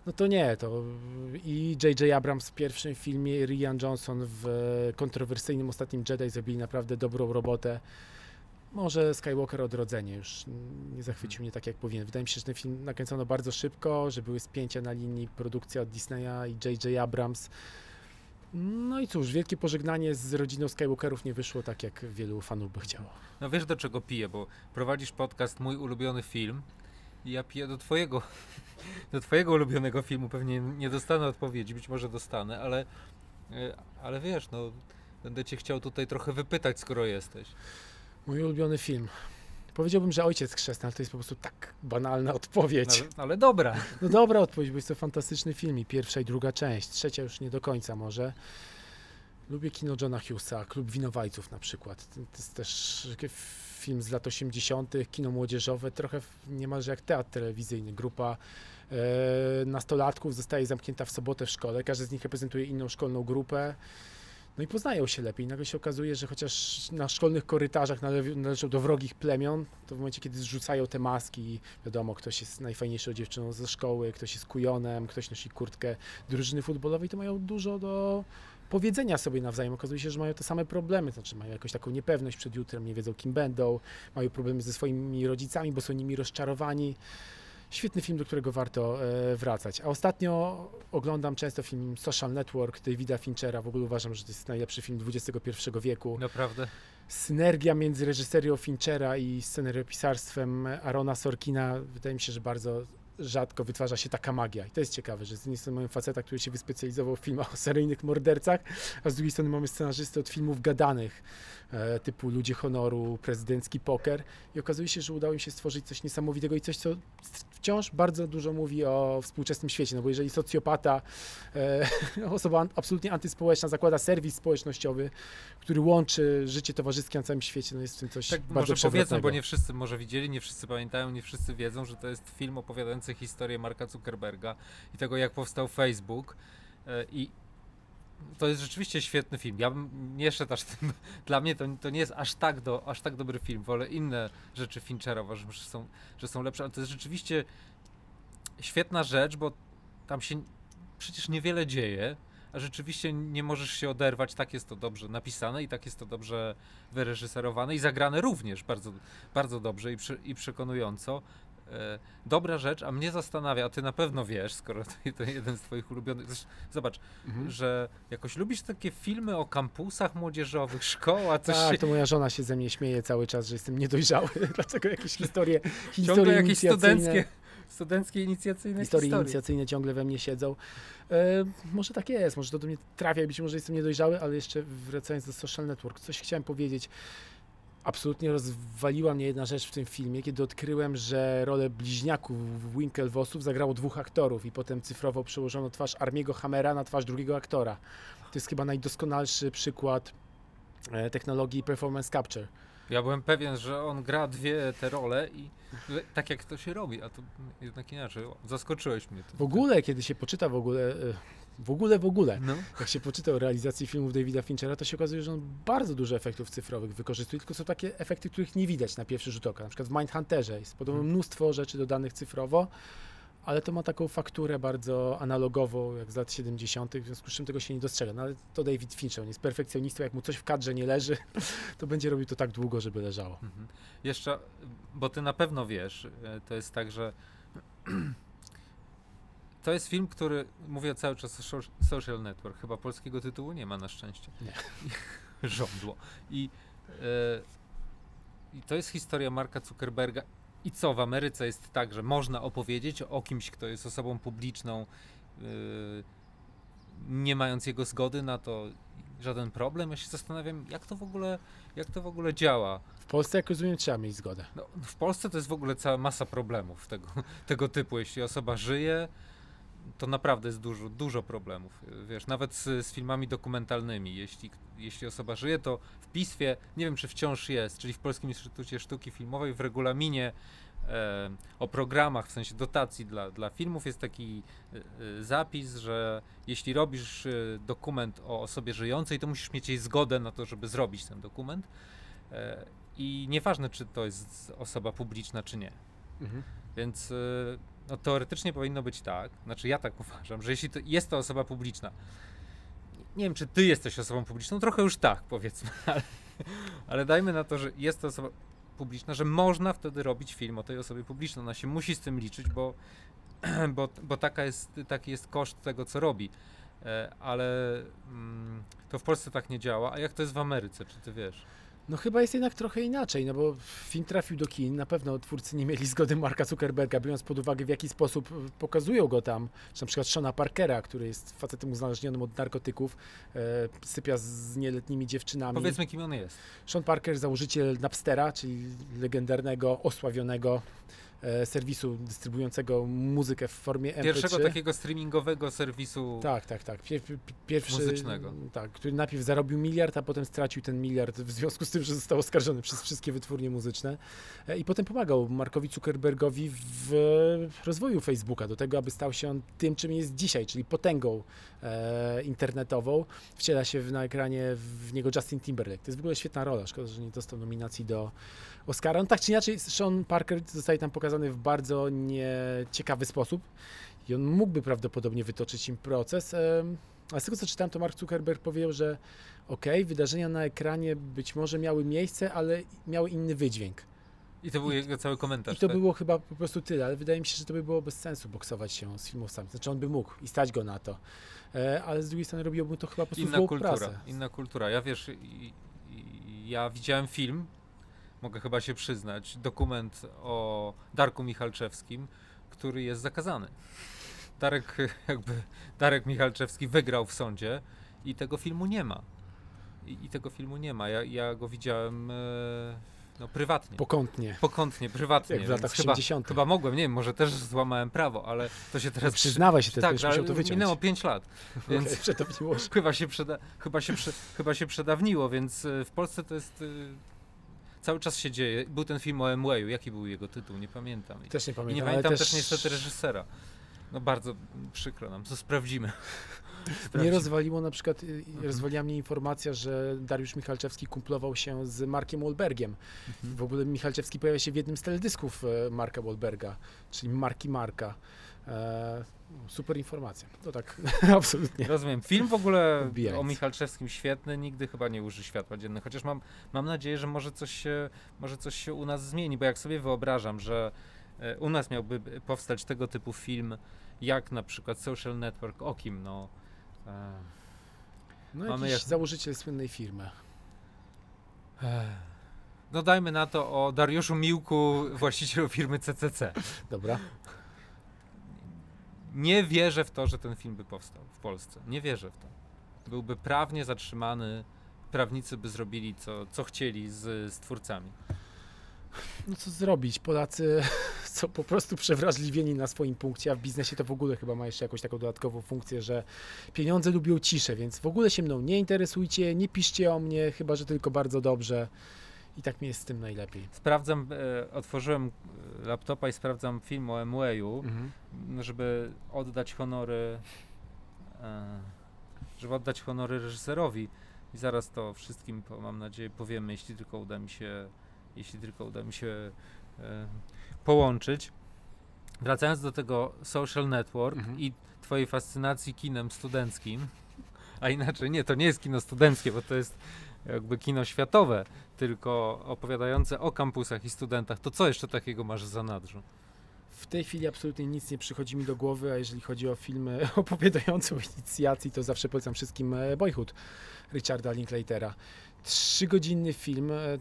Speaker 2: no to nie, to i J.J. Abrams w pierwszym filmie, Rian Johnson w kontrowersyjnym Ostatnim Jedi zrobili naprawdę dobrą robotę. Może Skywalker Odrodzenie już nie zachwycił mnie tak jak powinien. Wydaje mi się, że ten film nakręcono bardzo szybko, że były spięcia na linii produkcja od Disneya i J.J. Abrams. No i cóż, wielkie pożegnanie z rodziną Skywalkerów nie wyszło tak, jak wielu fanów by chciało.
Speaker 1: No wiesz do czego piję, bo prowadzisz podcast Mój ulubiony film i ja piję do twojego, do twojego ulubionego filmu. Pewnie nie dostanę odpowiedzi, być może dostanę, ale, e, ale wiesz, no będę cię chciał tutaj trochę wypytać, skoro jesteś.
Speaker 2: Mój ulubiony film. Powiedziałbym, że Ojciec Chrzestny, ale to jest po prostu tak banalna odpowiedź.
Speaker 1: No, ale, dobra.
Speaker 2: No dobra odpowiedź, bo jest to fantastyczny film i pierwsza i druga część, trzecia już nie do końca może. Lubię kino Johna Hughesa, Klub Winowajców na przykład. To jest też film z lat 80., kino młodzieżowe, trochę niemalże jak teatr telewizyjny. Grupa e, nastolatków zostaje zamknięta w sobotę w szkole, każdy z nich reprezentuje inną szkolną grupę. No i poznają się lepiej. Nagle się okazuje, że chociaż na szkolnych korytarzach nale- należą do wrogich plemion, to w momencie, kiedy zrzucają te maski, wiadomo, ktoś jest najfajniejszą dziewczyną ze szkoły, ktoś jest kujonem, ktoś nosi kurtkę drużyny futbolowej, to mają dużo do powiedzenia sobie nawzajem. Okazuje się, że mają te same problemy, znaczy mają jakąś taką niepewność przed jutrem, nie wiedzą kim będą, mają problemy ze swoimi rodzicami, bo są nimi rozczarowani. Świetny film, do którego warto e, wracać. A ostatnio oglądam często film Social Network Davida Finchera. W ogóle uważam, że to jest najlepszy film XXI wieku.
Speaker 1: Naprawdę.
Speaker 2: Synergia między reżyserią Finchera i scenariopisarstwem Arona Sorkina wydaje mi się, że bardzo rzadko wytwarza się taka magia. I to jest ciekawe, że z jednej strony mamy faceta, który się wyspecjalizował w filmach o seryjnych mordercach, a z drugiej strony mamy scenarzystę od filmów gadanych, e, typu Ludzie Honoru, Prezydencki Poker. I okazuje się, że udało im się stworzyć coś niesamowitego i coś, co wciąż bardzo dużo mówi o współczesnym świecie. No bo jeżeli socjopata, e, osoba absolutnie antyspołeczna, zakłada serwis społecznościowy, który łączy życie towarzyskie na całym świecie, no jest w tym coś
Speaker 1: Tak
Speaker 2: bardzo
Speaker 1: może powiedzmy, bo nie wszyscy może widzieli, nie wszyscy pamiętają, nie wszyscy wiedzą, że to jest film opowiadający historię Marka Zuckerberga i tego, jak powstał Facebook. E, I to jest rzeczywiście świetny film. Ja bym nie szedł aż tym. Dla mnie to, to nie jest aż tak, do, aż tak dobry film. Wolę inne rzeczy Finchera, uważam, że są, że są lepsze, ale to jest rzeczywiście świetna rzecz, bo tam się przecież niewiele dzieje, a rzeczywiście nie możesz się oderwać. Tak jest to dobrze napisane i tak jest to dobrze wyreżyserowane i zagrane również bardzo, bardzo dobrze i, przy, i przekonująco. E, dobra rzecz, a mnie zastanawia, a ty na pewno wiesz, skoro to, jeden z twoich ulubionych. Zobacz,
Speaker 2: Mhm.
Speaker 1: że jakoś lubisz takie filmy o kampusach młodzieżowych, szkoła, coś
Speaker 2: Tak,
Speaker 1: się,
Speaker 2: to moja żona się ze mnie śmieje cały czas, że jestem niedojrzały, dlatego jakieś historie,
Speaker 1: ciągle
Speaker 2: historie
Speaker 1: jakieś
Speaker 2: inicjacyjne,
Speaker 1: studenckie, studenckie inicjacyjne
Speaker 2: historie
Speaker 1: historie.
Speaker 2: inicjacyjne ciągle we mnie siedzą. E, może tak jest, może to do mnie trafia być może jestem niedojrzały, ale jeszcze wracając do Social Network, coś chciałem powiedzieć. Absolutnie rozwaliła mnie jedna rzecz w tym filmie, kiedy odkryłem, że rolę bliźniaków Winklevossów zagrało dwóch aktorów i potem cyfrowo przełożono twarz Armiego Hammera na twarz drugiego aktora. To jest chyba najdoskonalszy przykład e, technologii performance capture.
Speaker 1: Ja byłem pewien, że on gra dwie te role i tak jak to się robi, a to jednak inaczej. Zaskoczyłeś mnie. tym.
Speaker 2: W ogóle, kiedy się poczyta w ogóle, e, w ogóle, w ogóle,
Speaker 1: No.
Speaker 2: jak się poczyta o realizacji filmów Davida Finchera, to się okazuje, że on bardzo dużo efektów cyfrowych wykorzystuje, tylko są takie efekty, których nie widać na pierwszy rzut oka. Na przykład w Mindhunterze jest podobno
Speaker 1: Mhm.
Speaker 2: mnóstwo rzeczy dodanych cyfrowo, ale to ma taką fakturę bardzo analogową, jak z lat 70., w związku z czym tego się nie dostrzega. No ale to David Fincher, on jest perfekcjonistą, jak mu coś w kadrze nie leży, to będzie robił to tak długo, żeby leżało.
Speaker 1: Mhm. Jeszcze, bo ty na pewno wiesz, e, to jest tak, że to jest film, który, mówię cały czas Social Network, chyba polskiego tytułu nie ma na szczęście.
Speaker 2: Nie.
Speaker 1: Żądło. I, e, I to jest historia Marka Zuckerberga. I co, w Ameryce jest tak, że można opowiedzieć o kimś, kto jest osobą publiczną, e, nie mając jego zgody na to żaden problem. Ja się zastanawiam, jak to w ogóle, jak to w ogóle działa.
Speaker 2: W Polsce, jak rozumiem, trzeba mieć zgodę.
Speaker 1: No, w Polsce to jest w ogóle cała masa problemów tego, tego typu. Jeśli osoba żyje, to naprawdę jest dużo, dużo problemów. Wiesz, nawet z, z filmami dokumentalnymi. Jeśli, jeśli osoba żyje, to w PISFie, nie wiem czy wciąż jest, czyli w Polskim Instytucie Sztuki Filmowej, w regulaminie e, o programach, w sensie dotacji dla, dla filmów jest taki e, e, zapis, że jeśli robisz e, dokument o osobie żyjącej, to musisz mieć jej zgodę na to, żeby zrobić ten dokument. E, I nieważne, czy to jest osoba publiczna, czy nie.
Speaker 2: Mhm.
Speaker 1: Więc y, no, teoretycznie powinno być tak, znaczy ja tak uważam, że jeśli to jest to osoba publiczna, nie wiem, czy ty jesteś osobą publiczną, trochę już tak, powiedzmy, ale, ale dajmy na to, że jest to osoba publiczna, że można wtedy robić film o tej osobie publicznej. Ona się musi z tym liczyć, bo, bo, bo taka jest, taki jest koszt tego, co robi. E, ale mm, to w Polsce tak nie działa. A jak to jest w Ameryce, czy ty wiesz?
Speaker 2: No chyba jest jednak trochę inaczej, no bo film trafił do kin, na pewno twórcy nie mieli zgody Marka Zuckerberga, biorąc pod uwagę w jaki sposób e, pokazują go tam, czy na przykład Shona Parkera, który jest facetem uzależnionym od narkotyków, e, sypia z nieletnimi dziewczynami.
Speaker 1: Powiedzmy, kim on jest.
Speaker 2: Sean Parker, założyciel Napstera, czyli legendarnego, osławionego serwisu dystrybuującego muzykę w formie MP3.
Speaker 1: Pierwszego takiego streamingowego serwisu.
Speaker 2: Tak, tak, tak. Pier, pier, pierwszy,
Speaker 1: Muzycznego.
Speaker 2: Tak, który najpierw zarobił miliard, a potem stracił ten miliard w związku z tym, że został oskarżony przez wszystkie wytwórnie muzyczne. E, I potem pomagał Markowi Zuckerbergowi w rozwoju Facebooka, do tego, aby stał się on tym, czym jest dzisiaj, czyli potęgą e, internetową. Wciela się na ekranie w niego Justin Timberlake. To jest w ogóle świetna rola. Szkoda, że nie dostał nominacji do Oscara. No tak czy inaczej, Sean Parker zostaje tam pokazany w bardzo nieciekawy sposób i on mógłby prawdopodobnie wytoczyć im proces. A z tego co czytałem, to Mark Zuckerberg powiedział, że okej, wydarzenia na ekranie być może miały miejsce, ale miały inny wydźwięk.
Speaker 1: I to był
Speaker 2: I-
Speaker 1: jego cały komentarz.
Speaker 2: I to
Speaker 1: tak?
Speaker 2: było chyba po prostu tyle, ale wydaje mi się, że to by było bez sensu boksować się z filmowcami. Znaczy on by mógł i stać go na to. E, ale z drugiej strony robiłby to chyba po prostu
Speaker 1: Inna kultura.
Speaker 2: prasę.
Speaker 1: Inna kultura. Ja wiesz, i, i, ja widziałem film, mogę chyba się przyznać, dokument o Darku Michalczewskim, który jest zakazany. Darek, jakby, Darek Michalczewski wygrał w sądzie i tego filmu nie ma. I, i tego filmu nie ma. Ja, ja go widziałem e, no, prywatnie.
Speaker 2: Pokątnie.
Speaker 1: Pokątnie, prywatnie.
Speaker 2: Jak w latach
Speaker 1: chyba,
Speaker 2: 80.
Speaker 1: chyba mogłem, nie wiem, może też złamałem prawo, ale to się teraz... przy-
Speaker 2: Przyznawaj się, też
Speaker 1: tak,
Speaker 2: musiał to wyciąć.
Speaker 1: minęło 5 lat, więc
Speaker 2: przedawniło się.
Speaker 1: chyba się, przeda, chyba, się chyba się przedawniło, więc e, w Polsce to jest... e, Cały czas się dzieje. Był ten film o Amwayu, jaki był jego tytuł, nie pamiętam. I,
Speaker 2: Też nie
Speaker 1: i
Speaker 2: pamiętam,
Speaker 1: nie
Speaker 2: ale
Speaker 1: pamiętam
Speaker 2: też,
Speaker 1: też niestety reżysera. No bardzo przykro nam, to sprawdzimy.
Speaker 2: Nie
Speaker 1: Sprawdzimy.
Speaker 2: rozwaliło na przykład, y, rozwaliła mnie informacja, że Dariusz Michalczewski kumplował się z Markiem Wahlbergiem.
Speaker 1: Mhm.
Speaker 2: W ogóle Michalczewski pojawia się w jednym z teledysków e, Marka Wahlberga, czyli Marki Marka. E, super informacja. To tak absolutnie.
Speaker 1: Rozumiem. Film w ogóle o Michalczewskim świetny, nigdy chyba nie uży światła dziennego, chociaż mam, mam nadzieję, że może coś, się, może coś się u nas zmieni, bo jak sobie wyobrażam, że e, u nas miałby powstać tego typu film, jak na przykład Social Network, o kim, no... E,
Speaker 2: No
Speaker 1: Mamy
Speaker 2: jakiś
Speaker 1: jak-
Speaker 2: założyciel słynnej firmy.
Speaker 1: no dajmy na to o Dariuszu Miłku, właścicielu firmy CCC.
Speaker 2: Dobra.
Speaker 1: Nie wierzę w to, że ten film by powstał w Polsce. Nie wierzę w to. Byłby prawnie zatrzymany, prawnicy by zrobili co, co chcieli z, z twórcami.
Speaker 2: No co zrobić? Polacy są po prostu przewrażliwieni na swoim punkcie, a w biznesie to w ogóle chyba ma jeszcze jakąś taką dodatkową funkcję, że pieniądze lubią ciszę, więc w ogóle się mną nie interesujcie, nie piszcie o mnie, chyba że tylko bardzo dobrze. I tak mi jest z tym najlepiej.
Speaker 1: Sprawdzam, e, otworzyłem e, laptopa i sprawdzam film o Emwayu,
Speaker 2: Mhm.
Speaker 1: żeby oddać honory, e, żeby oddać honory reżyserowi. I zaraz to wszystkim, po, mam nadzieję, powiemy, jeśli tylko uda mi się, jeśli tylko uda mi się e, połączyć. Wracając do tego social network
Speaker 2: Mhm.
Speaker 1: i twojej fascynacji kinem studenckim, a inaczej nie, to nie jest kino studenckie, bo to jest jakby kino światowe, tylko opowiadające o kampusach i studentach, to co jeszcze takiego masz w zanadrzu?
Speaker 2: W tej chwili absolutnie nic nie przychodzi mi do głowy, a jeżeli chodzi o filmy opowiadające o inicjacji, to zawsze polecam wszystkim e, Boyhood Richarda Linklatera. Trzygodzinny film, e,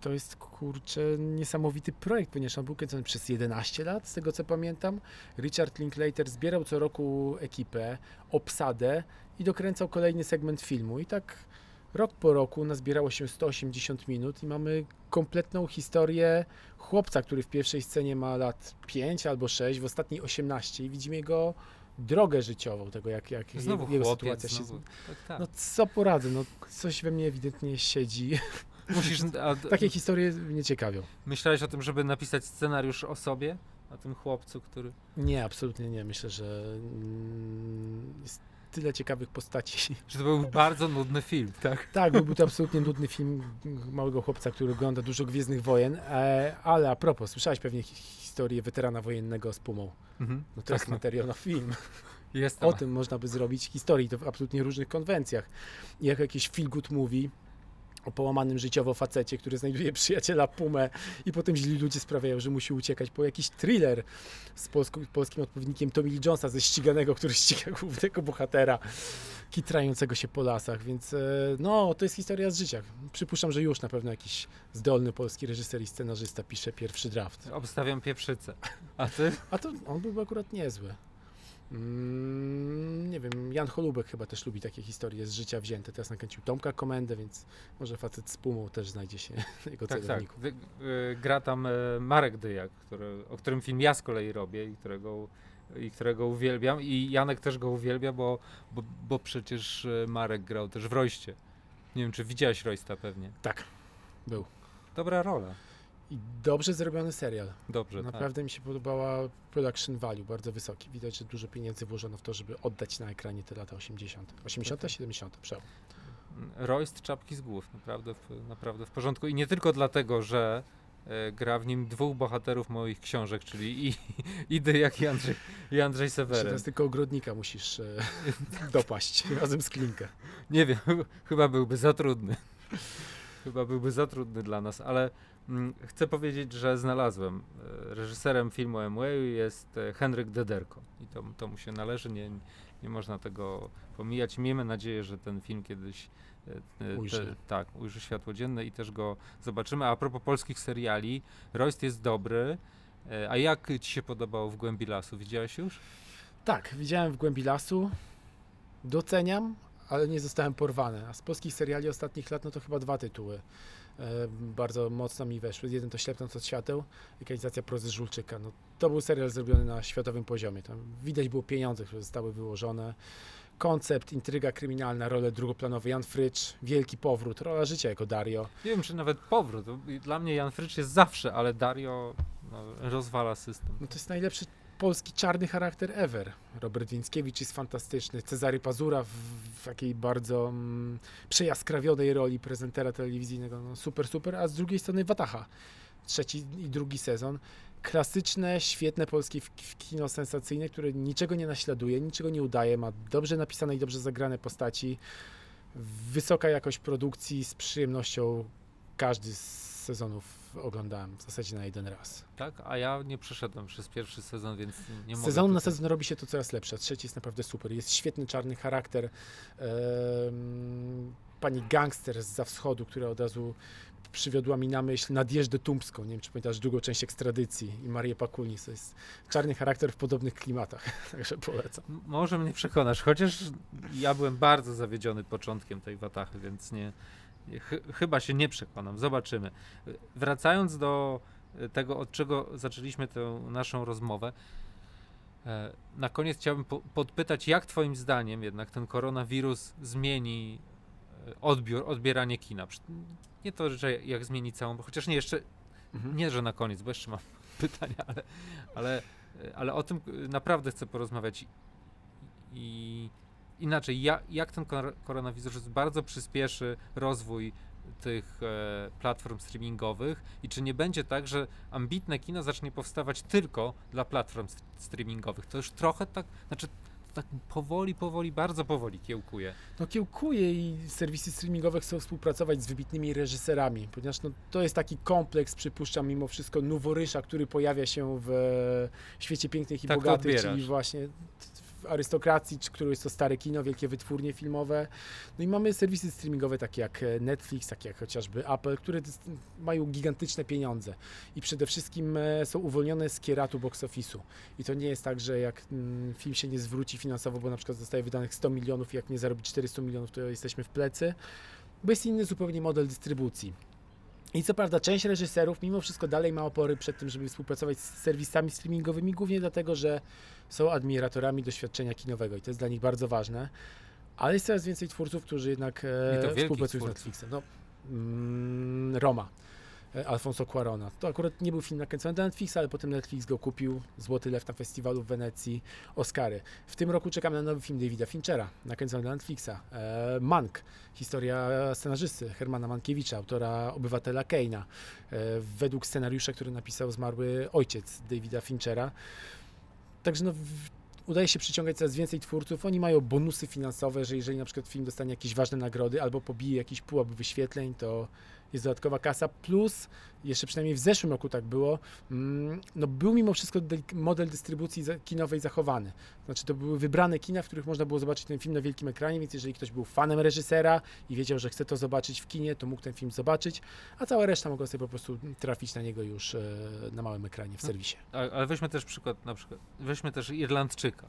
Speaker 2: to jest kurczę niesamowity projekt, ponieważ on był kręcony przez 11 lat, z tego co pamiętam. Richard Linklater zbierał co roku ekipę, obsadę i dokręcał kolejny segment filmu. I tak rok po roku nazbierało się 180 minut i mamy kompletną historię chłopca, który w pierwszej scenie ma lat 5 albo 6, w ostatniej 18 i widzimy jego drogę życiową, tego jak, jak
Speaker 1: Znowu
Speaker 2: jego,
Speaker 1: chłopiec,
Speaker 2: sytuacja się...
Speaker 1: znowu, tak, tak.
Speaker 2: No co poradzę, no coś we mnie ewidentnie siedzi.
Speaker 1: Musisz, a,
Speaker 2: Takie historie mnie ciekawią.
Speaker 1: myślałeś o tym, żeby napisać scenariusz o sobie? O tym chłopcu, który...
Speaker 2: Nie, absolutnie nie. Myślę, że mm, jest tyle ciekawych postaci.
Speaker 1: Że to był bardzo nudny film, tak?
Speaker 2: Tak, byłby to absolutnie nudny film małego chłopca, który ogląda dużo Gwiezdnych Wojen, e, ale a propos, słyszałeś pewnie hi- historię weterana wojennego z Pumą.
Speaker 1: Mhm.
Speaker 2: No to
Speaker 1: tak,
Speaker 2: jest materiał na film.
Speaker 1: jest
Speaker 2: O tym można by zrobić historii, to w absolutnie różnych konwencjach. I jako jakiś feel good movie o połamanym życiowo facecie, który znajduje przyjaciela Pumę i potem źli ludzie sprawiają, że musi uciekać po jakiś thriller z polsku, polskim odpowiednikiem Tommy Lee Jonesa ze ściganego, który ściga głównego bohatera kitrającego się po lasach, więc e, no, to jest historia z życia. Przypuszczam, że już na pewno jakiś zdolny polski reżyser i scenarzysta pisze pierwszy draft.
Speaker 1: Obstawiam pieprzycę. A ty?
Speaker 2: A to on byłby akurat niezły. Mm, nie wiem, Jan Holubek chyba też lubi takie historie z życia wzięte. Teraz nakręcił Tomka Komendę, więc może facet z Pumą też znajdzie się jego
Speaker 1: Tak, tak.
Speaker 2: celowniku.
Speaker 1: Dy, y, gra tam y, Marek Dyjak, który, o którym film ja z kolei robię i którego, i którego uwielbiam. I Janek też go uwielbia, bo, bo, bo przecież y, Marek grał też w Royście. Nie wiem, czy widziałeś Roysta pewnie.
Speaker 2: Tak, był.
Speaker 1: Dobra rola.
Speaker 2: I dobrze zrobiony serial.
Speaker 1: Dobrze, tak.
Speaker 2: Naprawdę mi się podobała production value, bardzo wysoki. Widać, że dużo pieniędzy włożono w to, żeby oddać na ekranie te lata 80. 80,
Speaker 1: Tak.
Speaker 2: 70, przełom.
Speaker 1: Royst czapki z głów, naprawdę w, naprawdę w porządku. I nie tylko dlatego, że e, gra w nim dwóch bohaterów moich książek, czyli i, i Dyjak i Andrzej, i Andrzej Seweryn.
Speaker 2: teraz tylko ogrodnika musisz e, dopaść razem z Klinkę.
Speaker 1: Nie wiem, chyba byłby za trudny. Chyba byłby za trudny dla nas, ale chcę powiedzieć, że znalazłem. E, Reżyserem filmu Amwayu jest e, Henryk Dederko i to, to mu się należy, nie, nie można tego pomijać. Miejmy nadzieję, że ten film kiedyś e, e,
Speaker 2: Ujrzy.
Speaker 1: tak, ujrzy światło dzienne i też go zobaczymy. A propos polskich seriali, Royst jest dobry. E, A jak ci się podobało w Głębi Lasu? Widziałeś już?
Speaker 2: Tak, widziałem w głębi lasu. Doceniam, ale nie zostałem porwany. A z polskich seriali ostatnich lat, no to chyba dwa tytuły e, bardzo mocno mi weszły. Jeden to Ślepnąc od świateł, ekranizacja prozy Żulczyka. No, to był serial zrobiony na światowym poziomie. Tam widać było pieniądze, które zostały wyłożone. Koncept, intryga kryminalna, role drugoplanowe. Jan Frycz, wielki powrót, rola życia jako Dario.
Speaker 1: Nie wiem, czy nawet powrót. Dla mnie Jan Frycz jest zawsze, ale Dario no, rozwala system.
Speaker 2: No to jest najlepszy polski czarny charakter ever. Robert Więckiewicz jest fantastyczny. Cezary Pazura w, w takiej bardzo mm, przejaskrawionej roli prezentera telewizyjnego. No, super, super. A z drugiej strony Wataha. Trzeci i drugi sezon. Klasyczne, świetne polskie kino sensacyjne, które niczego nie naśladuje, niczego nie udaje. Ma dobrze napisane i dobrze zagrane postaci. Wysoka jakość produkcji z przyjemnością każdy z sezonów oglądałem w zasadzie na jeden raz.
Speaker 1: Tak? A ja nie przeszedłem przez pierwszy sezon, więc nie mogę.
Speaker 2: sezonu na sezon robi się to coraz lepsze. Trzeci jest naprawdę super. Jest świetny czarny charakter. Pani gangster z za wschodu, która od razu przywiodła mi na myśl Nadjeżdę Tumpską. Nie wiem, czy pamiętasz drugą część ekstradycji i Marię Pakulnis. To jest czarny charakter w podobnych klimatach. Także polecam.
Speaker 1: Może mnie przekonasz, chociaż ja byłem bardzo zawiedziony początkiem tej watachy, więc nie- ch chyba się nie przekonam. Zobaczymy. Wracając do y, tego, od czego zaczęliśmy tę naszą rozmowę, e, na koniec chciałbym po podpytać, jak Twoim zdaniem jednak ten koronawirus zmieni e, odbiór, odbieranie kina? Nie to, że jak zmieni całą, bo chociaż nie jeszcze
Speaker 2: Mhm.
Speaker 1: nie, że na koniec, bo jeszcze mam pytania, ale, ale, ale o tym naprawdę chcę porozmawiać. I inaczej, ja, jak ten kor- koronawirus bardzo przyspieszy rozwój tych e, platform streamingowych i czy nie będzie tak, że ambitne kino zacznie powstawać tylko dla platform st- streamingowych. To już trochę tak, znaczy tak powoli, powoli, bardzo powoli kiełkuje.
Speaker 2: No kiełkuje i serwisy streamingowe chcą współpracować z wybitnymi reżyserami, ponieważ no, to jest taki kompleks, przypuszczam mimo wszystko, noworysza, który pojawia się w e, świecie pięknych i
Speaker 1: Tak
Speaker 2: bogatych, czyli właśnie arystokracji, czy którą jest to stare kino, wielkie wytwórnie filmowe. No i mamy serwisy streamingowe takie jak e, Netflix, takie jak chociażby Apple, które mają gigantyczne pieniądze i przede wszystkim e, są uwolnione z kieratu box office'u. I to nie jest tak, że jak mm, film się nie zwróci finansowo, bo na przykład zostaje wydanych 100 milionów i jak nie zarobi 400 milionów, to jesteśmy w plecy, bo jest inny zupełnie model dystrybucji. I co prawda część reżyserów mimo wszystko dalej ma opory przed tym, żeby współpracować z serwisami streamingowymi, głównie dlatego, że są admiratorami doświadczenia kinowego i to jest dla nich bardzo ważne. Ale jest coraz więcej twórców, którzy jednak e, współpracują z. Netflixem. No, mm, Roma. E, Alfonso Cuarona. To akurat nie był film nakręcony dla Netflixa, ale potem Netflix go kupił. Złoty Lew na festiwalu w Wenecji, Oscary. W tym roku czekamy na nowy film Davida Finchera, nakręcony dla Netflixa. E, Mank, historia scenarzysty Hermana Mankiewicza, autora Obywatela Keina. E, według scenariusza, który napisał zmarły ojciec Davida Finchera. Także no, udaje się przyciągać coraz więcej twórców. Oni mają bonusy finansowe, że jeżeli na przykład film dostanie jakieś ważne nagrody albo pobije jakiś pułap wyświetleń, to jest dodatkowa kasa. Plus, jeszcze przynajmniej w zeszłym roku tak było, mm, no był mimo wszystko model dystrybucji kinowej zachowany. Znaczy to były wybrane kina, w których można było zobaczyć ten film na wielkim ekranie, więc jeżeli ktoś był fanem reżysera i wiedział, że chce to zobaczyć w kinie, to mógł ten film zobaczyć, a cała reszta mogła sobie po prostu trafić na niego już e, na małym ekranie w
Speaker 1: No.
Speaker 2: serwisie.
Speaker 1: Ale weźmy też przykład, na przykład, weźmy też Irlandczyka.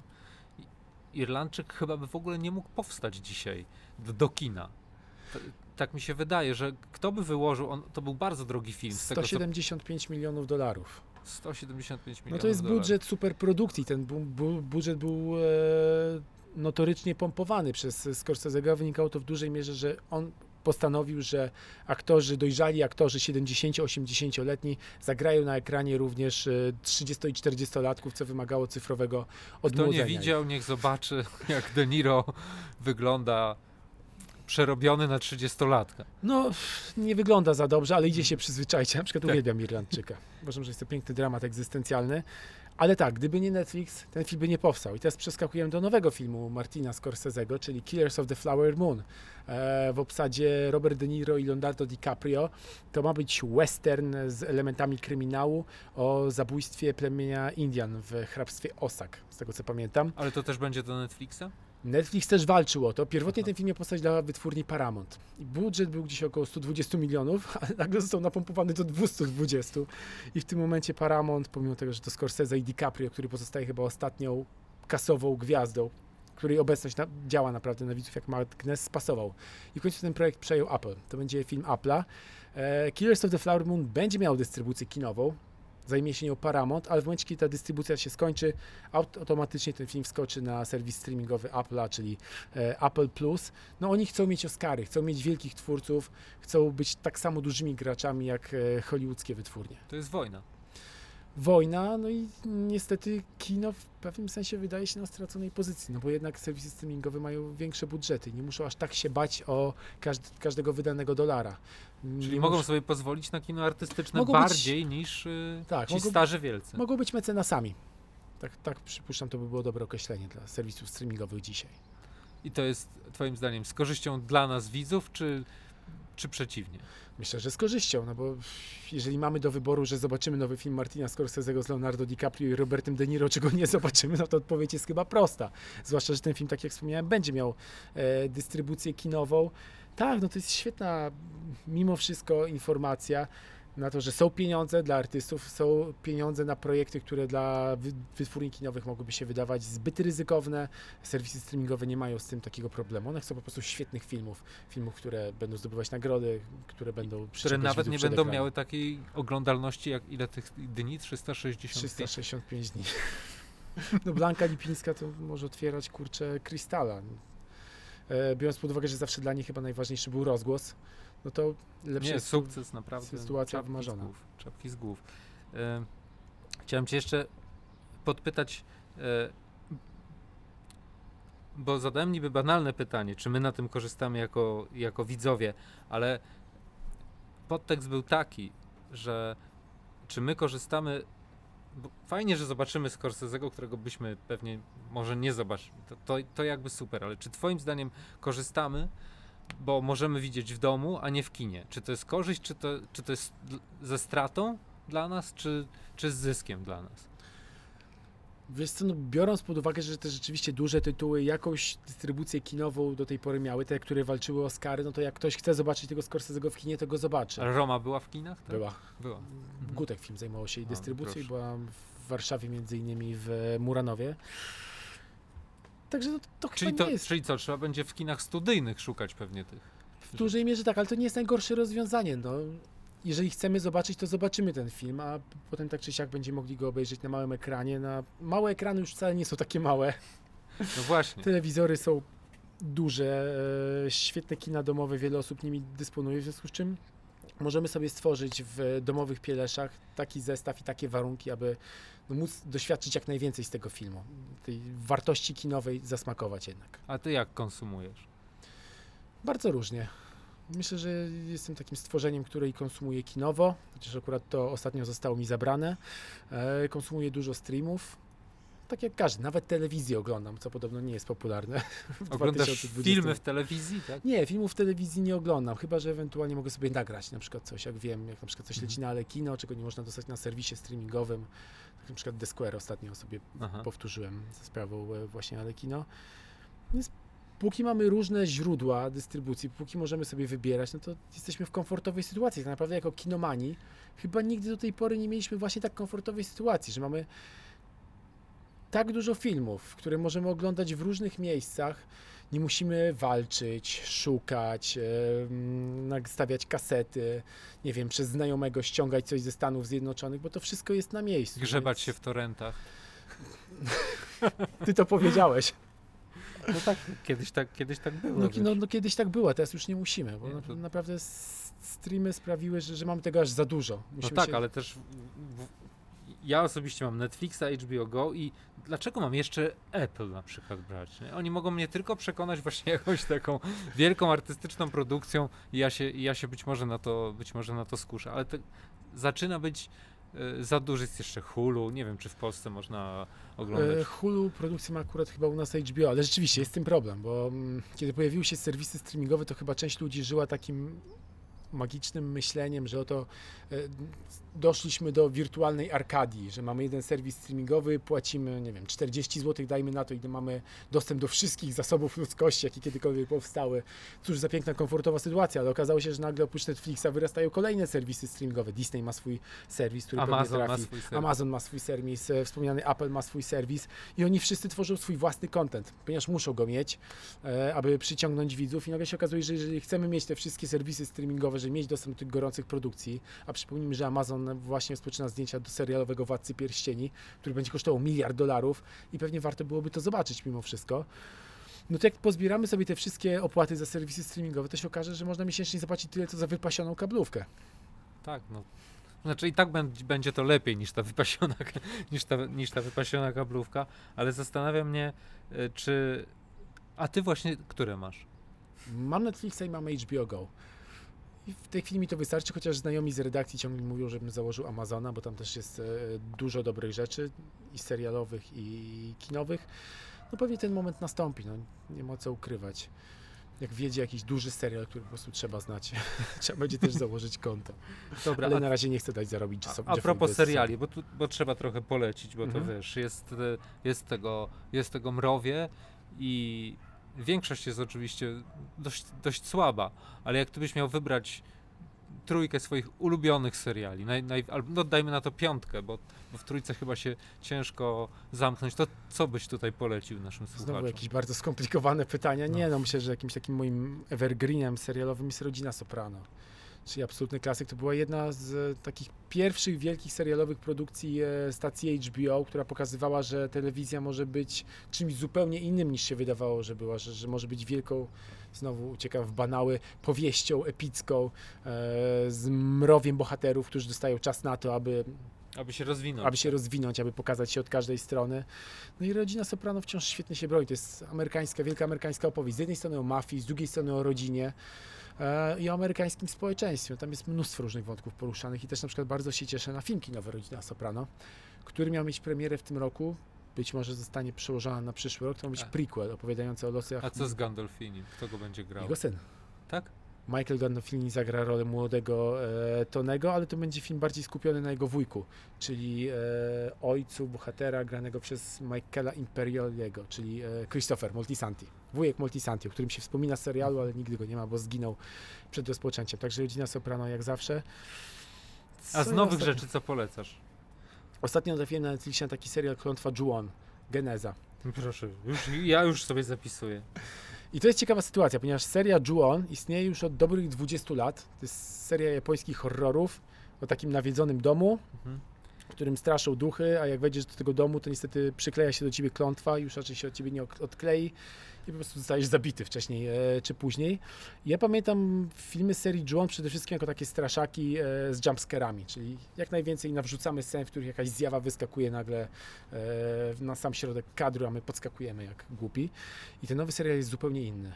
Speaker 1: Irlandczyk chyba by w ogóle nie mógł powstać dzisiaj do, do kina. Tak mi się wydaje, że kto by wyłożył, on, to był bardzo drogi film. Z tego, co,
Speaker 2: 175 milionów dolarów.
Speaker 1: 175 milionów
Speaker 2: No to jest
Speaker 1: dolarów.
Speaker 2: budżet superprodukcji. Ten bu, bu, budżet był e, notorycznie pompowany przez Scorsese'ego. Wynikało to w dużej mierze, że on postanowił, że aktorzy, dojrzali aktorzy 70-80-letni zagrają na ekranie również e, 30 i 40-latków, co wymagało cyfrowego
Speaker 1: Kto
Speaker 2: odmłodzenia.
Speaker 1: nie
Speaker 2: ich.
Speaker 1: widział, niech zobaczy, jak De Niro wygląda przerobiony na 30-latka.
Speaker 2: No, nie wygląda za dobrze, ale idzie się przyzwyczaić. Ja na przykład
Speaker 1: Tak.
Speaker 2: uwielbiam Irlandczyka. Uważam, że jest to piękny dramat egzystencjalny. Ale tak, gdyby nie Netflix, ten film by nie powstał. I teraz przeskakujemy do nowego filmu Martina Scorsese'ego, czyli Killers of the Flower Moon. E, w obsadzie Robert De Niro i Leonardo DiCaprio. To ma być western z elementami kryminału o zabójstwie plemienia Indian w hrabstwie Osak, z tego co pamiętam.
Speaker 1: Ale to też będzie do Netflixa?
Speaker 2: Netflix też walczył o to. Pierwotnie
Speaker 1: Aha.
Speaker 2: ten film miał powstać dla wytwórni Paramount. I budżet był gdzieś około 120 milionów, ale nagle został napompowany do 220. I w tym momencie Paramount, pomimo tego, że to Scorsese i DiCaprio, który pozostaje chyba ostatnią kasową gwiazdą, której obecność na, działa naprawdę na widzów jak magnes, spasował. I w końcu ten projekt przejął Apple. To będzie film Apple'a. E, Killers of the Flower Moon będzie miał dystrybucję kinową. Zajmie się nią Paramount, ale w momencie, kiedy ta dystrybucja się skończy, aut- automatycznie ten film wskoczy na serwis streamingowy Apple'a, czyli e, Apple Plus. No oni chcą mieć Oscary, chcą mieć wielkich twórców, chcą być tak samo dużymi graczami jak e, hollywoodzkie wytwórnie.
Speaker 1: To jest wojna.
Speaker 2: Wojna, no i niestety kino w pewnym sensie wydaje się na straconej pozycji, no bo jednak serwisy streamingowe mają większe budżety, nie muszą aż tak się bać o każd- każdego wydanego dolara.
Speaker 1: Czyli
Speaker 2: Nie
Speaker 1: mogą sobie pozwolić na kino artystyczne
Speaker 2: Mogą być-
Speaker 1: bardziej niż y,
Speaker 2: Tak,
Speaker 1: ci
Speaker 2: mogą-
Speaker 1: starzy wielcy.
Speaker 2: Mogą być mecenasami. Tak, tak przypuszczam, to by było dobre określenie dla serwisów streamingowych dzisiaj.
Speaker 1: I to jest twoim zdaniem z korzyścią dla nas widzów, czy, czy przeciwnie?
Speaker 2: Myślę, że z korzyścią, no bo jeżeli mamy do wyboru, że zobaczymy nowy film Martina Scorsese'ego z Leonardo DiCaprio i Robertem De Niro, czego nie zobaczymy, no to odpowiedź jest chyba prosta. Zwłaszcza, że ten film, tak jak wspomniałem, będzie miał e, dystrybucję kinową. Tak, no to jest świetna mimo wszystko informacja na to, że są pieniądze dla artystów, są pieniądze na projekty, które dla wy- wytwórni kinowych mogłyby się wydawać zbyt ryzykowne. Serwisy streamingowe nie mają z tym takiego problemu. One chcą po prostu świetnych filmów, filmów, które będą zdobywać nagrody, które będą
Speaker 1: Które nawet nie będą
Speaker 2: ekranem.
Speaker 1: miały takiej oglądalności, jak ile tych dni? 365?
Speaker 2: 365 dni. No Blanka Lipińska to może otwierać, kurczę, krystala. E, biorąc pod uwagę, że zawsze dla niej chyba najważniejszy był rozgłos, no to lepsze
Speaker 1: Nie, sukces naprawdę.
Speaker 2: sytuacja
Speaker 1: czapki
Speaker 2: wymarzona.
Speaker 1: Z głów, czapki z głów. E, chciałem cię jeszcze podpytać, e, bo zadałem niby banalne pytanie, czy my na tym korzystamy jako, jako widzowie, ale podtekst był taki, że czy my korzystamy fajnie, że zobaczymy Scorsese'ego, którego byśmy pewnie może nie zobaczyli. To, to, to jakby super, ale czy twoim zdaniem korzystamy, bo możemy widzieć w domu, a nie w kinie? Czy to jest korzyść, czy to, czy to jest ze stratą dla nas, czy, czy z zyskiem dla nas?
Speaker 2: Wiesz co, no, biorąc pod uwagę, że te rzeczywiście duże tytuły jakąś dystrybucję kinową do tej pory miały, te, które walczyły o Oscary, no to jak ktoś chce zobaczyć tego Scorsese'ego w kinie, to go zobaczy.
Speaker 1: Roma była w kinach? Tak?
Speaker 2: Była.
Speaker 1: Była. Mhm.
Speaker 2: Gutek Film zajmował się i dystrybucją i była w Warszawie między innymi w Muranowie. Także no, to,
Speaker 1: Czyli,
Speaker 2: chyba
Speaker 1: to,
Speaker 2: jest
Speaker 1: czyli co, trzeba będzie w kinach studyjnych szukać pewnie tych.
Speaker 2: w dużej mierze tak, ale to nie jest najgorsze rozwiązanie. No. Jeżeli chcemy zobaczyć, to zobaczymy ten film, a potem tak czy siak będziemy mogli go obejrzeć na małym ekranie. Na małe ekrany już wcale nie są takie małe.
Speaker 1: No właśnie.
Speaker 2: Telewizory są duże, e, świetne kina domowe, wiele osób nimi dysponuje, w związku z czym możemy sobie stworzyć w domowych pieleszach taki zestaw i takie warunki, aby no, móc doświadczyć jak najwięcej z tego filmu. Tej wartości kinowej zasmakować jednak.
Speaker 1: A ty jak konsumujesz?
Speaker 2: Bardzo różnie. Myślę, że jestem takim stworzeniem, które i konsumuje kinowo, chociaż akurat to ostatnio zostało mi zabrane. E, konsumuję dużo streamów. Tak jak każdy, nawet telewizję oglądam, co podobno nie jest popularne.
Speaker 1: Oglądasz
Speaker 2: 2020.
Speaker 1: filmy w telewizji, tak?
Speaker 2: Nie, filmów w telewizji nie oglądam, chyba że ewentualnie mogę sobie nagrać na przykład coś, jak wiem, jak na przykład coś leci na Alekino, czego nie można dostać na serwisie streamingowym. Tak na przykład The Square ostatnio sobie
Speaker 1: Aha.
Speaker 2: powtórzyłem ze sprawą e, właśnie Alekino. Więc póki mamy różne źródła dystrybucji, póki możemy sobie wybierać, no to jesteśmy w komfortowej sytuacji. Tak naprawdę jako kinomani chyba nigdy do tej pory nie mieliśmy właśnie tak komfortowej sytuacji, że mamy tak dużo filmów, które możemy oglądać w różnych miejscach. Nie musimy walczyć, szukać, em, nastawiać kasety, nie wiem, przez znajomego ściągać coś ze Stanów Zjednoczonych, bo to wszystko jest na miejscu.
Speaker 1: Grzebać
Speaker 2: więc-
Speaker 1: się w torrentach.
Speaker 2: Ty to powiedziałeś.
Speaker 1: No tak, kiedyś tak, kiedyś tak było.
Speaker 2: No, no, no kiedyś tak było, teraz już nie musimy, bo na, naprawdę streamy sprawiły, że, że mamy tego aż za dużo.
Speaker 1: No
Speaker 2: Musimy
Speaker 1: tak,
Speaker 2: się...
Speaker 1: ale też w, ja osobiście mam Netflixa, HBO Go i dlaczego mam jeszcze Apple na przykład brać? Nie? Oni mogą mnie tylko przekonać właśnie jakąś taką wielką artystyczną produkcją i ja się, i ja się być może na to, być może na to skuszę, ale to zaczyna być za duży jest jeszcze Hulu, nie wiem czy w Polsce można oglądać.
Speaker 2: E, Hulu produkcję ma akurat chyba u nas HBO, ale rzeczywiście jest z tym problem, bo mm, kiedy pojawiły się serwisy streamingowe, to chyba część ludzi żyła takim magicznym myśleniem, że oto e, doszliśmy do wirtualnej arkadii, że mamy jeden serwis streamingowy, płacimy, nie wiem, 40 zł, dajmy na to i mamy dostęp do wszystkich zasobów ludzkości, jakie kiedykolwiek powstały. Cóż za piękna, komfortowa sytuacja, ale okazało się, że nagle oprócz Netflixa wyrastają kolejne serwisy streamingowe. Disney ma swój serwis, który
Speaker 1: Amazon ma
Speaker 2: trafi.
Speaker 1: swój serwis.
Speaker 2: Amazon ma swój serwis, e, wspomniany Apple ma swój serwis i oni wszyscy tworzą swój własny content, ponieważ muszą go mieć, e, aby przyciągnąć widzów i nagle się okazuje, że jeżeli chcemy mieć te wszystkie serwisy streamingowe, żeby mieć dostęp do tych gorących produkcji, a przypomnijmy, że Amazon właśnie rozpoczyna zdjęcia do serialowego Władcy Pierścieni, który będzie kosztował miliard dolarów i pewnie warto byłoby to zobaczyć mimo wszystko. No to jak pozbieramy sobie te wszystkie opłaty za serwisy streamingowe, to się okaże, że można miesięcznie zapłacić tyle, co za wypasioną kablówkę.
Speaker 1: Tak, no. Znaczy i tak będzie, to lepiej niż ta, wypasiona, niż, ta, niż ta wypasiona kablówka, ale zastanawia mnie, e, czy... A ty właśnie, które masz?
Speaker 2: Mam Netflixa i mam HBO Go. I w tej chwili mi to wystarczy, chociaż znajomi z redakcji ciągle mówią, żebym założył Amazona, bo tam też jest e, dużo dobrych rzeczy i serialowych, i kinowych. No pewnie ten moment nastąpi, no nie ma co ukrywać. Jak wiedzie jakiś duży serial, który po prostu trzeba znać, trzeba będzie też założyć konto.
Speaker 1: Dobra,
Speaker 2: Ale
Speaker 1: a,
Speaker 2: na razie nie chcę dać zarobić
Speaker 1: a,
Speaker 2: Jeffowi
Speaker 1: a propos seriali, bo, tu, bo trzeba trochę polecić, bo
Speaker 2: Mhm.
Speaker 1: to wiesz, jest, e, jest, tego, jest tego mrowie i większość jest oczywiście dość, dość słaba, ale jak ty byś miał wybrać trójkę swoich ulubionych seriali, naj, naj, albo no dajmy na to piątkę, bo, bo w trójce chyba się ciężko zamknąć, to co byś tutaj polecił naszym
Speaker 2: Znowu
Speaker 1: słuchaczom?
Speaker 2: jakieś bardzo skomplikowane pytania. Nie,
Speaker 1: No.
Speaker 2: no myślę, że jakimś takim moim evergreenem serialowym jest Rodzina Soprano. Czyli absolutny klasyk. To była jedna z e, takich pierwszych wielkich serialowych produkcji e, stacji HBO, która pokazywała, że telewizja może być czymś zupełnie innym niż się wydawało, że była, że, że może być wielką, znowu uciekam w banały, powieścią epicką e, z mrowiem bohaterów, którzy dostają czas na to, aby
Speaker 1: Aby się rozwinąć.
Speaker 2: aby się rozwinąć, aby pokazać się od każdej strony. No i rodzina Soprano wciąż świetnie się broni. To jest amerykańska, wielka amerykańska opowieść. Z jednej strony o mafii, z drugiej strony o rodzinie i o amerykańskim społeczeństwie. Tam jest mnóstwo różnych wątków poruszanych i też na przykład bardzo się cieszę na film kinowy Rodzina Soprano, który miał mieć premierę w tym roku. Być może zostanie przełożona na przyszły rok. To ma być
Speaker 1: A.
Speaker 2: prequel opowiadający o losach
Speaker 1: A co z Gandolfini? Kto go będzie grał?
Speaker 2: jego syn.
Speaker 1: Tak?
Speaker 2: Michael Gandolfini zagra rolę młodego e, Tonego, ale to będzie film bardziej skupiony na jego wujku, czyli e, ojcu bohatera granego przez Michaela Imperioliego, czyli e, Christopher Moltisanti. Wujek Moltisanti, o którym się wspomina z serialu, ale nigdy go nie ma, bo zginął przed rozpoczęciem. Także rodzina Soprano jak zawsze.
Speaker 1: A z
Speaker 2: Co
Speaker 1: nowych rzeczy co polecasz?
Speaker 2: Ostatnio trafiłem na Netflixie na taki serial Klątwa Juon, Geneza.
Speaker 1: Proszę, już, ja już sobie zapisuję.
Speaker 2: I to jest ciekawa sytuacja, ponieważ seria Ju-On istnieje już od dobrych 20 lat. To jest seria japońskich horrorów o takim nawiedzonym domu,
Speaker 1: Mhm.
Speaker 2: którym straszą duchy, a jak wejdziesz do tego domu, to niestety przykleja się do ciebie klątwa i już raczej się od ciebie nie odklei po prostu zostajesz zabity wcześniej e, czy później. Ja pamiętam filmy serii Ju-On przede wszystkim jako takie straszaki e, z jumpscarami, czyli jak najwięcej nawrzucamy scen, w których jakaś zjawa wyskakuje nagle e, na sam środek kadru, a my podskakujemy jak głupi. I ten nowy serial jest zupełnie inny.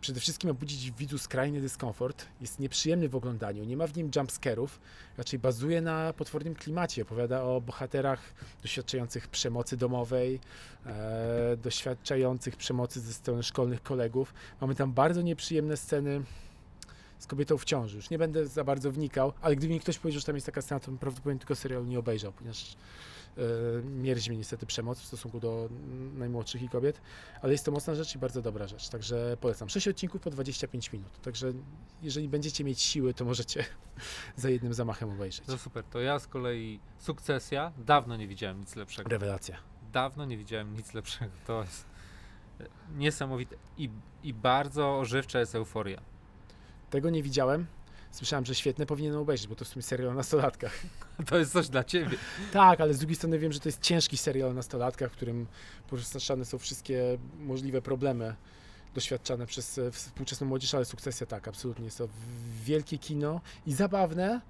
Speaker 2: Przede wszystkim ma budzić w widzu skrajny dyskomfort, jest nieprzyjemny w oglądaniu, nie ma w nim jumpscarów, raczej bazuje na potwornym klimacie, opowiada o bohaterach doświadczających przemocy domowej, e, doświadczających przemocy ze strony szkolnych kolegów. Mamy tam bardzo nieprzyjemne sceny z kobietą w ciąży. Już nie będę za bardzo wnikał, ale gdyby mi ktoś powiedział, że tam jest taka scena, to bym prawdopodobnie tego serialu nie obejrzał, ponieważ e, mnie niestety przemoc w stosunku do najmłodszych i kobiet, ale jest to mocna rzecz i bardzo dobra rzecz, także polecam. 6 odcinków po 25 minut, także jeżeli będziecie mieć siły, to możecie za jednym zamachem obejrzeć.
Speaker 1: To super. To ja z kolei sukcesja. Dawno nie widziałem nic lepszego.
Speaker 2: Rewelacja.
Speaker 1: Dawno nie widziałem nic lepszego. To jest niesamowite. I, i bardzo ożywcza jest euforia.
Speaker 2: Tego nie widziałem. Słyszałem, że świetne powinienem obejrzeć, bo to w sumie serial o nastolatkach.
Speaker 1: To jest coś dla ciebie.
Speaker 2: Tak, ale z drugiej strony wiem, że to jest ciężki serial o nastolatkach, w którym poruszane są wszystkie możliwe problemy doświadczane przez e, współczesną młodzież, ale sukcesja tak, absolutnie jest to wielkie kino i zabawne,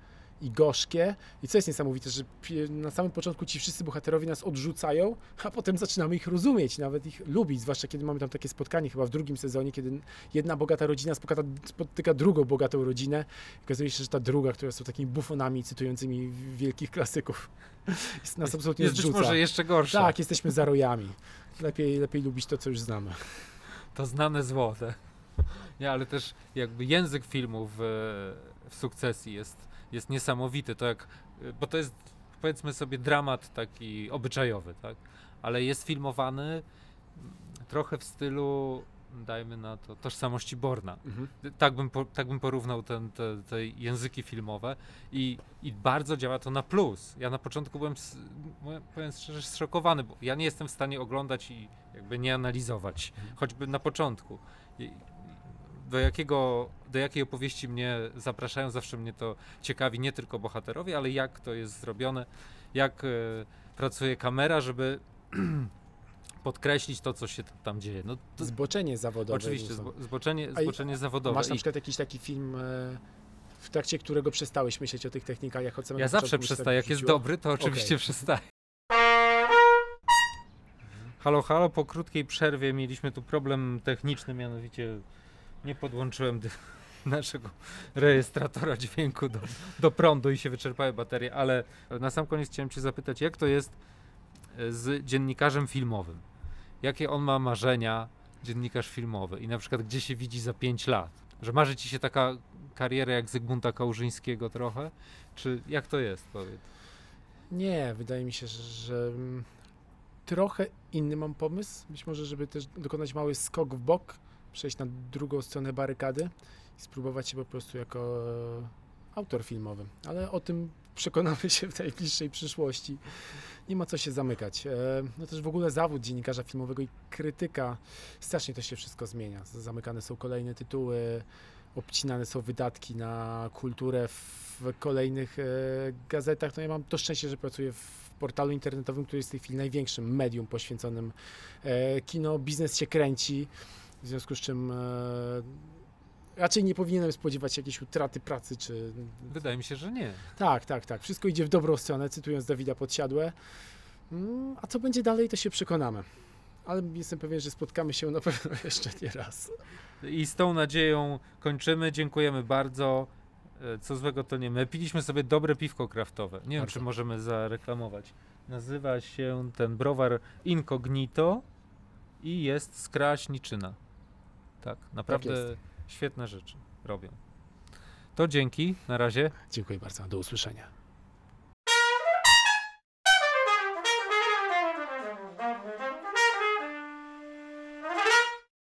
Speaker 2: i gorzkie. I co jest niesamowite, że na samym początku ci wszyscy bohaterowie nas odrzucają, a potem zaczynamy ich rozumieć, nawet ich lubić, zwłaszcza kiedy mamy tam takie spotkanie chyba w drugim sezonie, kiedy jedna bogata rodzina spotyka, spotyka drugą bogatą rodzinę. Okazuje się, że ta druga, która są takimi bufonami cytującymi wielkich klasyków, jest nas absolutnie
Speaker 1: Jest być
Speaker 2: zrzuca.
Speaker 1: może jeszcze gorsza.
Speaker 2: Tak, jesteśmy zarojami. Lepiej, lepiej lubić to, co już znamy.
Speaker 1: To znane złote. Nie, ale też jakby język filmu w, w sukcesji jest, jest niesamowity. To jak, bo to jest powiedzmy sobie dramat taki obyczajowy, tak? Ale jest filmowany mm, trochę w stylu, dajmy na to, tożsamości Borna. Tak bym, po, tak bym porównał ten, te, te języki filmowe i, i bardzo działa to na plus. Ja na początku byłem, powiem szczerze, zszokowany, bo ja nie jestem w stanie oglądać i jakby nie analizować, choćby na początku. I, do, jakiego, do jakiej opowieści mnie zapraszają, zawsze mnie to ciekawi, nie tylko bohaterowie, ale jak to jest zrobione, jak e, pracuje kamera, żeby podkreślić to, co się tam, dzieje. No, to,
Speaker 2: Zboczenie zawodowe.
Speaker 1: oczywiście, zbo, zboczenie,
Speaker 2: i-
Speaker 1: zboczenie zawodowe.
Speaker 2: Masz na
Speaker 1: I-
Speaker 2: przykład jakiś taki film, e, w trakcie którego przestałeś myśleć o tych technikach, jak od samego
Speaker 1: Ja zawsze przestaję. Jak jest dobry, to oczywiście
Speaker 2: Okej.
Speaker 1: przestaję. Halo, halo, po krótkiej przerwie mieliśmy tu problem techniczny, mianowicie nie podłączyłem naszego rejestratora dźwięku do, do prądu i się wyczerpały baterie, ale na sam koniec chciałem Cię zapytać, jak to jest e, z dziennikarzem filmowym? Jakie on ma marzenia? dziennikarz filmowy i na przykład gdzie się widzi za 5 lat? Że marzy ci się taka kariera jak Zygmunta Kałużyńskiego trochę? Czy jak to jest, powiedz?
Speaker 2: Nie, wydaje mi się, że, że mm, trochę inny mam pomysł. Być może, żeby też dokonać mały skok w bok, przejść na drugą stronę barykady i spróbować się po prostu jako e, autor filmowy. Ale o tym przekonamy się w najbliższej przyszłości. Nie ma co się zamykać. E, No też w ogóle zawód dziennikarza filmowego i krytyka, strasznie to się wszystko zmienia. Zamykane są kolejne tytuły, obcinane są wydatki na kulturę w kolejnych e, gazetach. No ja mam to szczęście, że pracuję w portalu internetowym, który jest w tej chwili największym medium poświęconym kino. Biznes się kręci, w związku z czym e, raczej nie powinienem spodziewać się jakiejś utraty pracy, czy...
Speaker 1: Wydaje mi się, że nie.
Speaker 2: Tak, tak, tak. Wszystko idzie w dobrą stronę, cytując Dawida Podsiadłe. Mm, A co będzie dalej, to się przekonamy. Ale jestem pewien, że spotkamy się na pewno jeszcze nie raz.
Speaker 1: I z tą nadzieją kończymy. Dziękujemy bardzo. E, Co złego to nie my. Piliśmy sobie dobre piwko kraftowe. Nie wiem,
Speaker 2: Bardzo.
Speaker 1: czy możemy zareklamować. Nazywa się ten browar Incognito i jest z Kraśniczyna. Tak, naprawdę
Speaker 2: jest.
Speaker 1: świetne rzeczy robią. To dzięki, na razie.
Speaker 2: Dziękuję bardzo. Do usłyszenia.